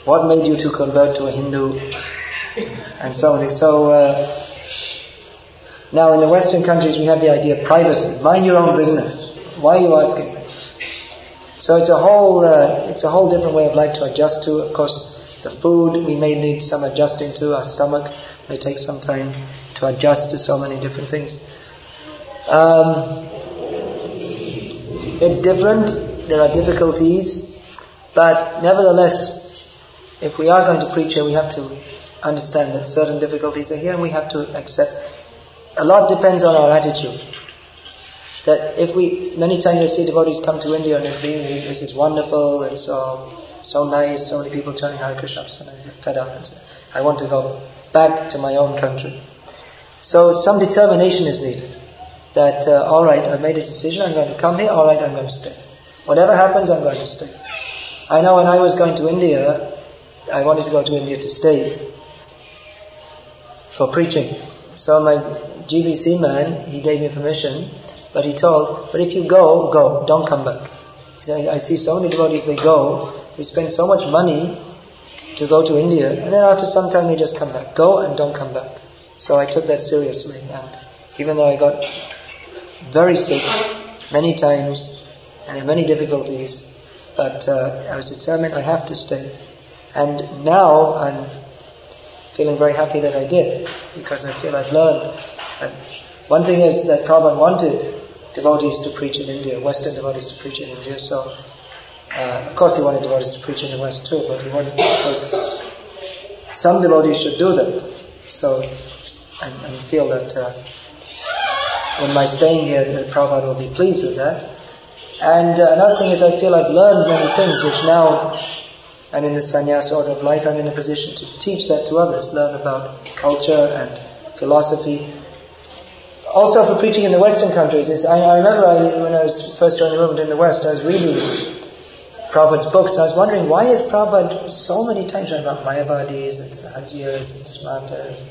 what made you to convert to a Hindu? And so on. So uh, now in the Western countries we have the idea of privacy. Mind your own business. Why are you asking? So it's a whole, uh, it's a whole different way of life to adjust to. Of course, the food we may need some adjusting to. Our stomach may take some time to adjust to so many different things. Um, it's different. There are difficulties, but nevertheless, if we are going to preach here, we have to understand that certain difficulties are here, and we have to accept a lot depends on our attitude. That if we, many times I see devotees come to India and they're being, this is wonderful, it's so, so nice, so many people turning Hare Krishna, fed up and I want to go back to my own country. So some determination is needed. That, uh, alright, I've made a decision, I'm going to come here, alright, I'm going to stay. Whatever happens, I'm going to stay. I know when I was going to India, I wanted to go to India to stay for preaching. So my GBC man, he gave me permission, but he told, but if you go, go, don't come back. He said, I see so many devotees, they go, they spend so much money to go to India, and then after some time they just come back. Go and don't come back. So I took that seriously, and even though I got very sick many times, and had many difficulties, but uh, I was determined I have to stay. And now I'm feeling very happy that I did, because I feel I've learned. And one thing is that Prabhupada wanted devotees to preach in India, Western devotees to preach in India, so uh, of course he wanted devotees to preach in the West too, but he wanted some devotees should do that. So I, feel that uh, when my staying here, that Prabhupada will be pleased with that. And uh, another thing is I feel I've learned many things which now and in the sannyas order of life, I'm in a position to teach that to others, learn about culture and philosophy. Also for preaching in the Western countries, is I, I remember I, when I was first joining the movement in the West, I was reading Prabhupada's books, I was wondering why is Prabhupada so many times talking about Mayavadis and Sahajiyas and Smartas,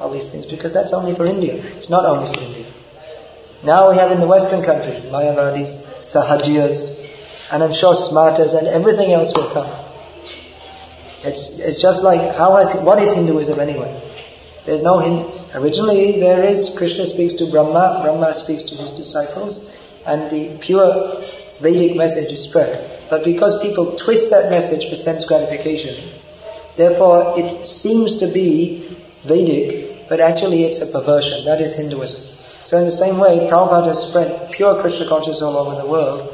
all these things, because that's only for India. It's not only for India. Now we have in the Western countries, Mayavadis, Sahajiyas, and I'm sure Smartas and everything else will come. It's, it's just like, how has, what is Hinduism anyway? There's no Hindu. originally there is, Krishna speaks to Brahma, Brahma speaks to his disciples, and the pure Vedic message is spread. But because people twist that message for sense gratification, therefore it seems to be Vedic, but actually it's a perversion. That is Hinduism. So in the same way, Prabhupada has spread pure Krishna consciousness all over the world,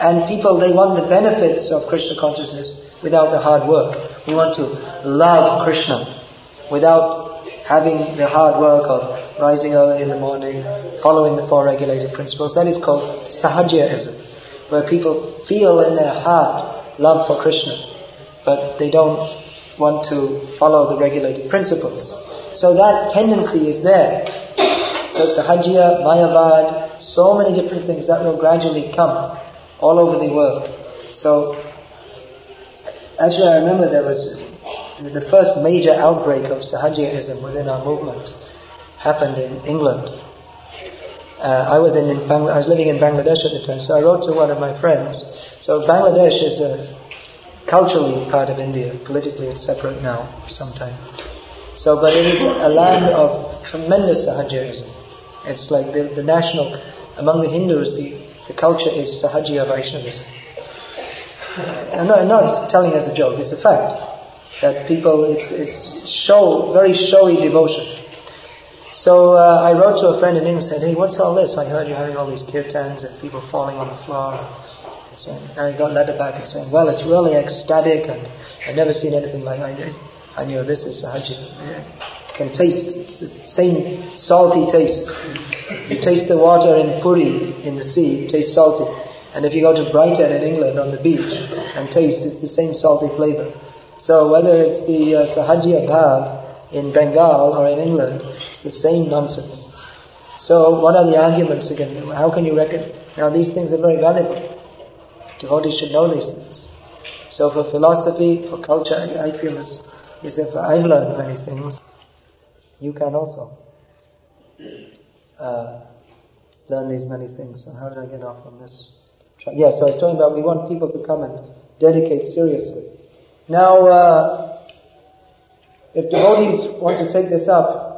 and people, they want the benefits of Krishna consciousness without the hard work. We want to love Krishna without having the hard work of rising early in the morning, following the four regulated principles. That is called sahajaism, where people feel in their heart love for Krishna, but they don't want to follow the regulated principles. So that tendency is there. So sahajiya, mayavad, so many different things that will gradually come all over the world. So Actually, I remember there was the first major outbreak of Sahajiaism within our movement happened in England. Uh, I was in, Bangla- I was living in Bangladesh at the time, so I wrote to one of my friends. So Bangladesh is a culturally part of India. Politically, it's separate now for some time. So, but it is a land of tremendous Sahajiaism. It's like the, the national, among the Hindus, the, the culture is Sahajiya Vaishnavism. I'm not, I'm not telling as a joke, it's a fact. That people, it's, it's show, very showy devotion. So uh, I wrote to a friend in England and said, hey, what's all this? I heard you're having all these kirtans and people falling on the floor. And I got letter back and saying, well, it's really ecstatic and I've never seen anything like that. I knew this is Sahaji. You can taste, it's the same salty taste. You taste the water in Puri, in the sea, it tastes salty. And if you go to Brighton in England on the beach and taste, it's the same salty flavor. So whether it's the uh, Sahajiya Bhav in Bengal or in England, it's the same nonsense. So what are the arguments again? How can you reckon? Now these things are very valuable. Devotees should know these things. So for philosophy, for culture, I, feel as, is if I've learned many things, you can also uh, learn these many things. So how did I get off on this? Yeah, so I was talking about we want people to come and dedicate seriously. Now, uh, if devotees want to take this up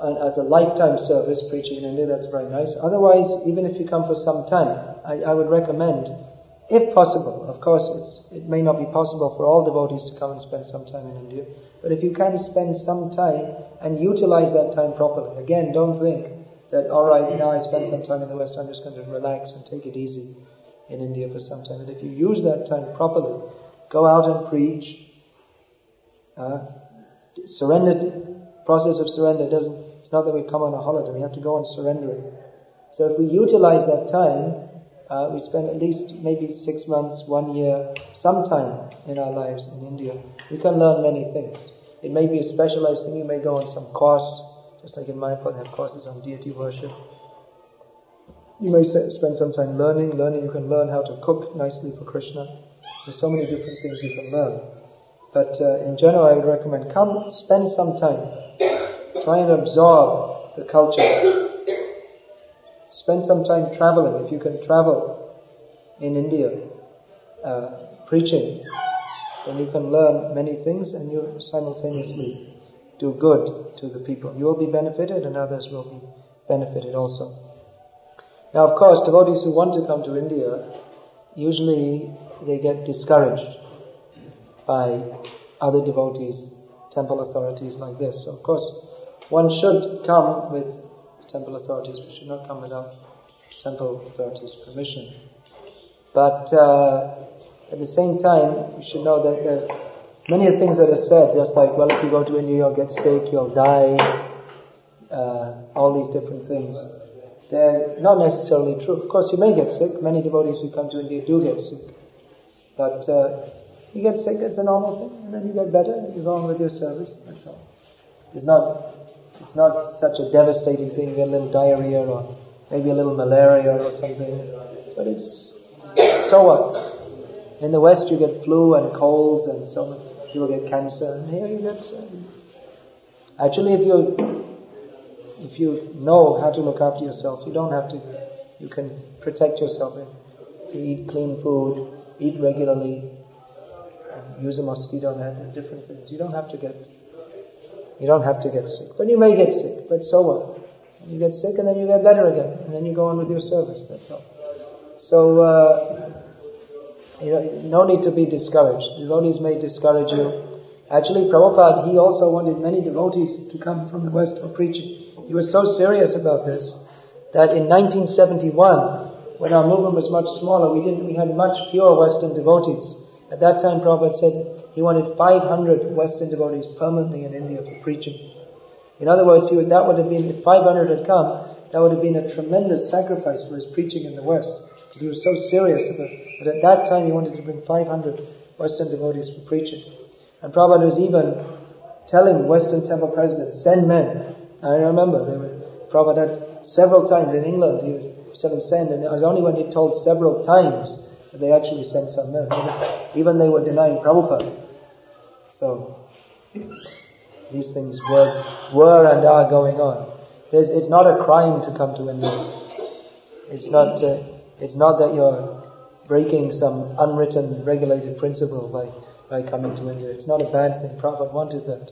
as a lifetime service, preaching in India, that's very nice. Otherwise, even if you come for some time, I, I would recommend, if possible, of course it may not be possible for all devotees to come and spend some time in India, but if you can spend some time and utilize that time properly, again, don't think that, alright, now I spend some time in the West, I'm just going to relax and take it easy in India for some time. And if you use that time properly, go out and preach. Uh, surrender, process of surrender doesn't, it's not that we come on a holiday, we have to go and surrender it. So if we utilize that time, uh, we spend at least maybe six months, one year, some time in our lives in India. We can learn many things. It may be a specialized thing. You may go on some course, just like in Mayapur, they have courses on deity worship. You may spend some time learning. Learning, you can learn how to cook nicely for Krishna. There's so many different things you can learn. But uh, in general, I would recommend come, spend some time, try and absorb the culture. Spend some time traveling. If you can travel in India, uh, preaching, then you can learn many things and you simultaneously do good to the people. You will be benefited and others will be benefited also. Now, of course, devotees who want to come to India, usually they get discouraged by other devotees, temple authorities like this. So, of course, one should come with temple authorities. We should not come without temple authorities' permission. But uh, at the same time, you should know that there's many things that are said, just like, well, if you go to India, you'll get sick, you'll die, uh, all these different things. They're not necessarily true. Of course, you may get sick. Many devotees who come to India do get sick. But uh, you get sick, it's a normal thing, and then you get better, you go on with your service, that's all. It's not, it's not such a devastating thing, you get a little diarrhea or maybe a little malaria or something. But it's, so what? In the West, you get flu and colds, and so people get cancer. And here you get. Uh, actually, if you if you know how to look after yourself, you don't have to. You can protect yourself. You eat clean food, eat regularly, use a mosquito net, and different things. You don't have to get. You don't have to get sick, but you may get sick. But so what? You get sick, and then you get better again, and then you go on with your service. That's all. So. Uh, you know, no need to be discouraged. Devotees may discourage you. Actually, Prabhupada, he also wanted many devotees to come from the West for preaching. He was so serious about this that in 1971, when our movement was much smaller, we didn't, we had much fewer Western devotees. At that time, Prabhupada said he wanted 500 Western devotees permanently in India for preaching. In other words, would, that would have been, if 500 had come, that would have been a tremendous sacrifice for his preaching in the West. He was so serious about it. But at that time he wanted to bring 500 Western devotees for preaching. And Prabhupada was even telling Western temple presidents, send men. I remember, they were, Prabhupada several times in England, he was telling send, and it was only when he told several times they actually sent some men. Even they were denying Prabhupada. So, these things were, were and are going on. There's, it's not a crime to come to India. It's not, uh, it's not that you're breaking some unwritten, regulated principle by, by coming to India. It's not a bad thing. Prabhupada wanted that.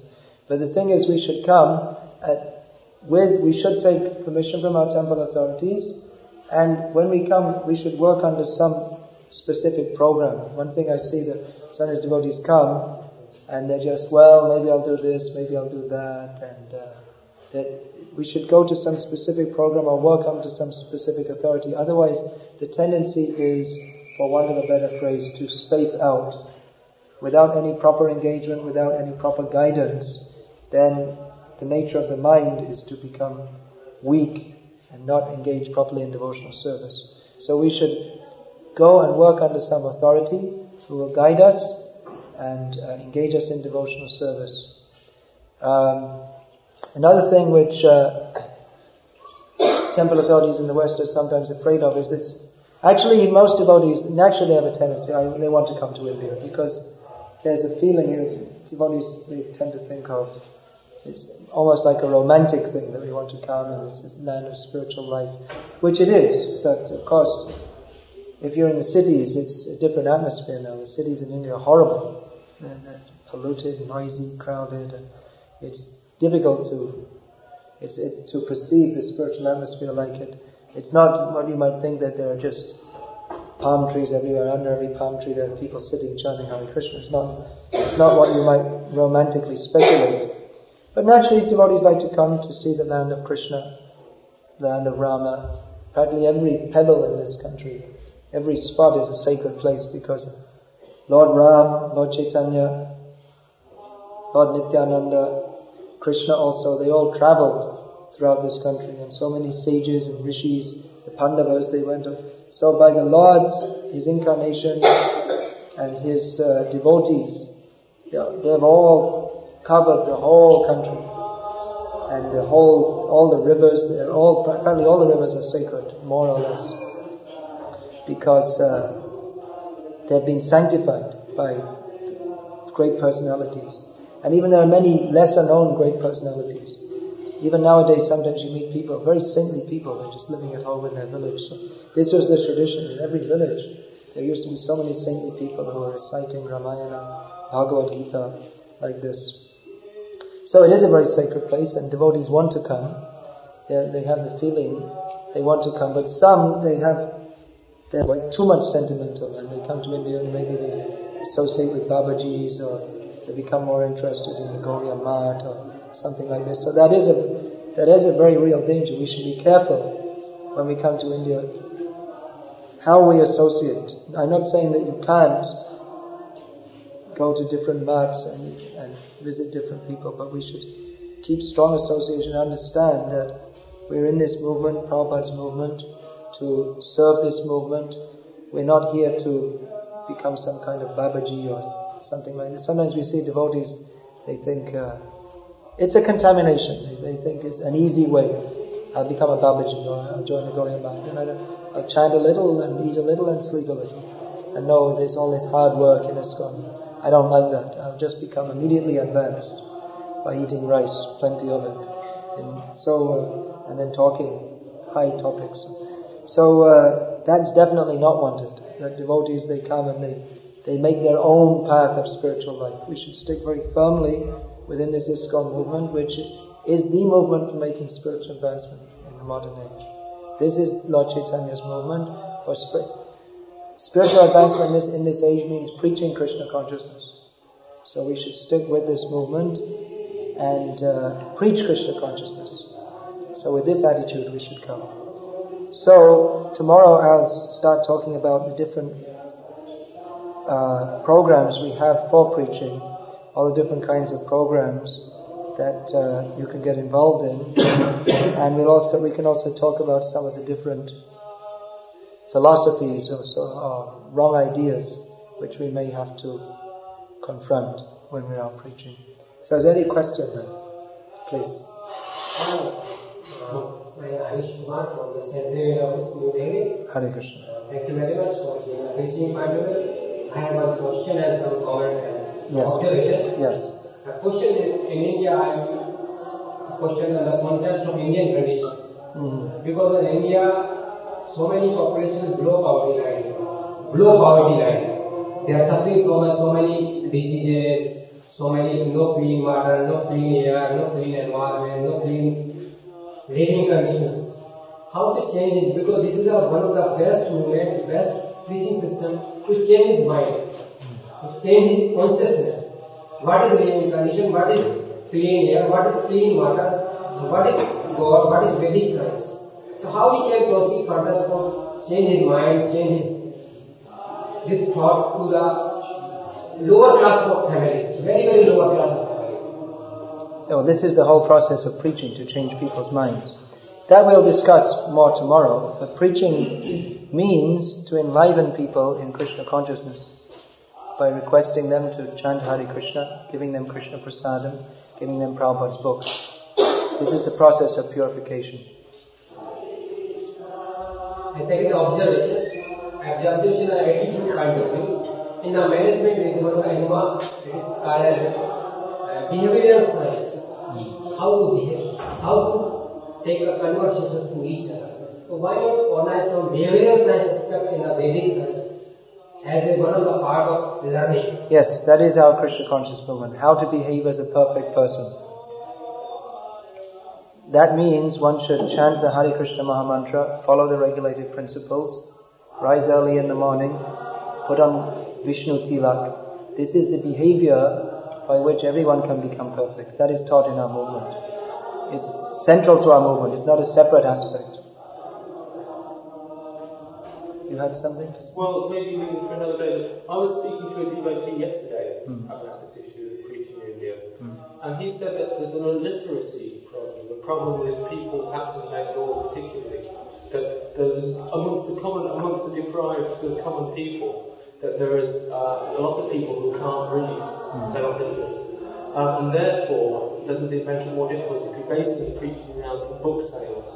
But the thing is, we should come at, with, we should take permission from our temple authorities, and when we come, we should work under some specific program. One thing I see that some devotees come, and they're just, well, maybe I'll do this, maybe I'll do that, and uh, that we should go to some specific program or work to some specific authority. Otherwise, the tendency is for want of a better phrase, to space out without any proper engagement, without any proper guidance, then the nature of the mind is to become weak and not engage properly in devotional service. So we should go and work under some authority who will guide us and uh, engage us in devotional service. Um, another thing which uh, temple authorities in the West are sometimes afraid of is that Actually, most devotees naturally have a tendency, I, they want to come to India because there's a feeling here, devotees they tend to think of, it's almost like a romantic thing that we want to come and it's this land of spiritual life, which it is, but of course, if you're in the cities, it's a different atmosphere now. The cities in India are horrible. And it's polluted, noisy, crowded, and it's difficult to, it's, it, to perceive the spiritual atmosphere like it it's not what you might think that there are just palm trees everywhere. Under every palm tree there are people sitting chanting Hare Krishna. It's not, it's not what you might romantically speculate. But naturally devotees like to come to see the land of Krishna, the land of Rama. Practically every pebble in this country, every spot is a sacred place because Lord Ram, Lord Chaitanya, Lord Nityananda, Krishna also, they all traveled throughout this country, and so many sages and rishis, the Pandavas, they went up. So by the Lord's, His incarnation, and His uh, devotees, they've all covered the whole country, and the whole, all the rivers, they're all, apparently all the rivers are sacred, more or less, because uh, they've been sanctified by great personalities. And even there are many lesser known great personalities. Even nowadays, sometimes you meet people, very saintly people, they're just living at home in their village. So this was the tradition in every village. There used to be so many saintly people who were reciting Ramayana, Bhagavad Gita, like this. So it is a very sacred place, and devotees want to come. They, they have the feeling they want to come, but some they have they're like too much sentimental, and they come to India and maybe they associate with Babaji's or they become more interested in the Gaudiya Math or something like this. So that is a that is a very real danger. We should be careful when we come to India how we associate. I'm not saying that you can't go to different maths and, and visit different people, but we should keep strong association and understand that we're in this movement, Prabhupada's movement, to serve this movement. We're not here to become some kind of Babaji or something like this. Sometimes we see devotees, they think uh, it's a contamination. They, think it's an easy way. I'll become a Babaji or I'll join the Gaudiya Math. And I'll chant a little and eat a little and sleep a little. And no, there's all this hard work in ISKCON. I don't like that. I'll just become immediately advanced by eating rice, plenty of it. And so, uh, and then talking high topics. So uh, that's definitely not wanted. That devotees they come and they they make their own path of spiritual life. We should stick very firmly within this ISKCON movement, which is the movement for making spiritual advancement in the modern age. This is Lord Chaitanya's movement for spiritual advancement in this, in this age means preaching Krishna consciousness. So we should stick with this movement and uh, preach Krishna consciousness. So with this attitude we should come. So tomorrow I'll start talking about the different uh, programs we have for preaching, all the different kinds of programs that uh, you can get involved in, and we'll also we can also talk about some of the different philosophies or, so, or wrong ideas which we may have to confront when we are preaching. So, is there any question then? Please. Uh, Harish Kumar from the Central Office, New Delhi. Hare Krishna. Uh, thank you very much for reaching my I have a question and some comment and yes. observation. Yes. A question is, in India, I am question in the context of Indian conditions. Mm. Because in India, so many populations below poverty line, below poverty line. They are suffering so much, so many diseases, so many no clean water, no clean air, no clean environment, no clean living conditions. How to change it? Because this is a, one of the best movement, best preaching system to change his mind, to change his consciousness. What is living condition? What is clean air? What is clean water? What is God? What is Vedic science? So how we can proceed further for change his mind, change his this thought to the lower class of families, very very lower class of no, this is the whole process of preaching to change people's minds. That we'll discuss more tomorrow, but preaching means to enliven people in Krishna consciousness by requesting them to chant Hare Krishna, giving them Krishna prasadam, giving them Prabhupada's books. This is the process of purification. The second observation, observation and attitude kind of. In the management, there is of it is called as behavioral science how to behave, how to take a conversations to each other. So why not organize some behavioral science aspect in the Vedic science as one of the part of learning? Yes, that is our Krishna conscious movement. How to behave as a perfect person. That means one should chant the Hare Krishna Mahamantra, follow the regulated principles, rise early in the morning, put on Vishnu Tilak. This is the behavior by which everyone can become perfect. That is taught in our movement. It's central to our movement. It's not a separate aspect. You had something to say? Well, maybe for another day. I was speaking to a devotee yesterday mm. about this issue of preaching in India, mm. and he said that there's an illiteracy problem The problem with people, perhaps in Bengal particularly, that amongst the common, amongst the deprived, the common people, that there is uh, a lot of people who can't read, they're not literate. Um, and therefore, doesn't it make it more difficult if you're basically preaching around for book sales?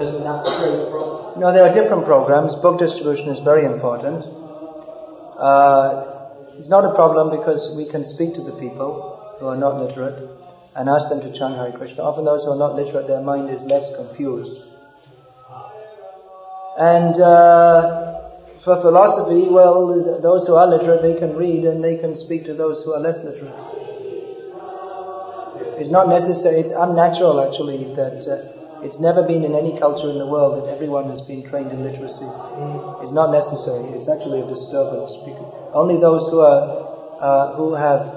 Doesn't that create a problem? No, there are different programs. Book distribution is very important. Uh, it's not a problem because we can speak to the people who are not literate and ask them to chant Hare Krishna. Often those who are not literate, their mind is less confused. And uh, for philosophy, well, those who are literate, they can read and they can speak to those who are less literate. It's not necessary, it's unnatural actually that uh, it's never been in any culture in the world that everyone has been trained in literacy. It's not necessary, it's actually a disturbance. Only those who are, uh, who have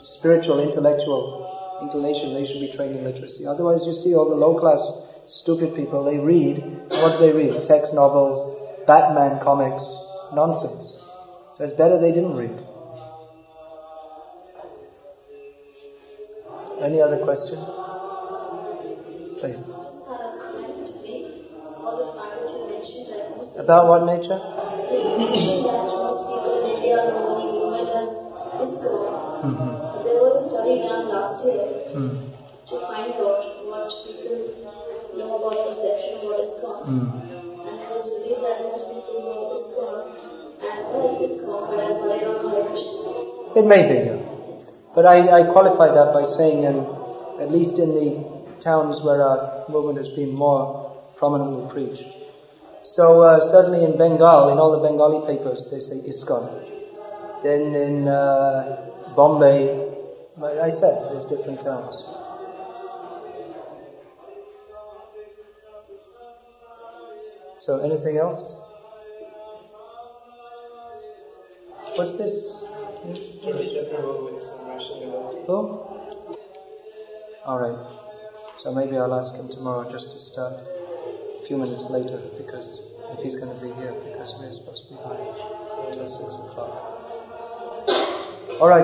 spiritual, intellectual inclination, they should be trained in literacy. Otherwise, you see all the low class, stupid people, they read, what do they read? Sex novels, Batman comics, nonsense. So it's better they didn't read. Any other question? Please. uh, comment to make on the fact that you mentioned that most About what nature? you mentioned that most people in India know the movement as ISKCON. Mm-hmm. There was a study done last year Mm. to find out what people know about perception what is ISKCON. Mm. It may be. But I, I qualify that by saying, and at least in the towns where our movement has been more prominently preached. So uh, certainly in Bengal, in all the Bengali papers, they say ISKCON. Then in uh, Bombay, I said, there's different towns. So anything else? What's this? Who? Alright. So maybe I'll ask him tomorrow just to start a few minutes later because if he's going to be here because we're supposed to be here until 6 o'clock. Alright.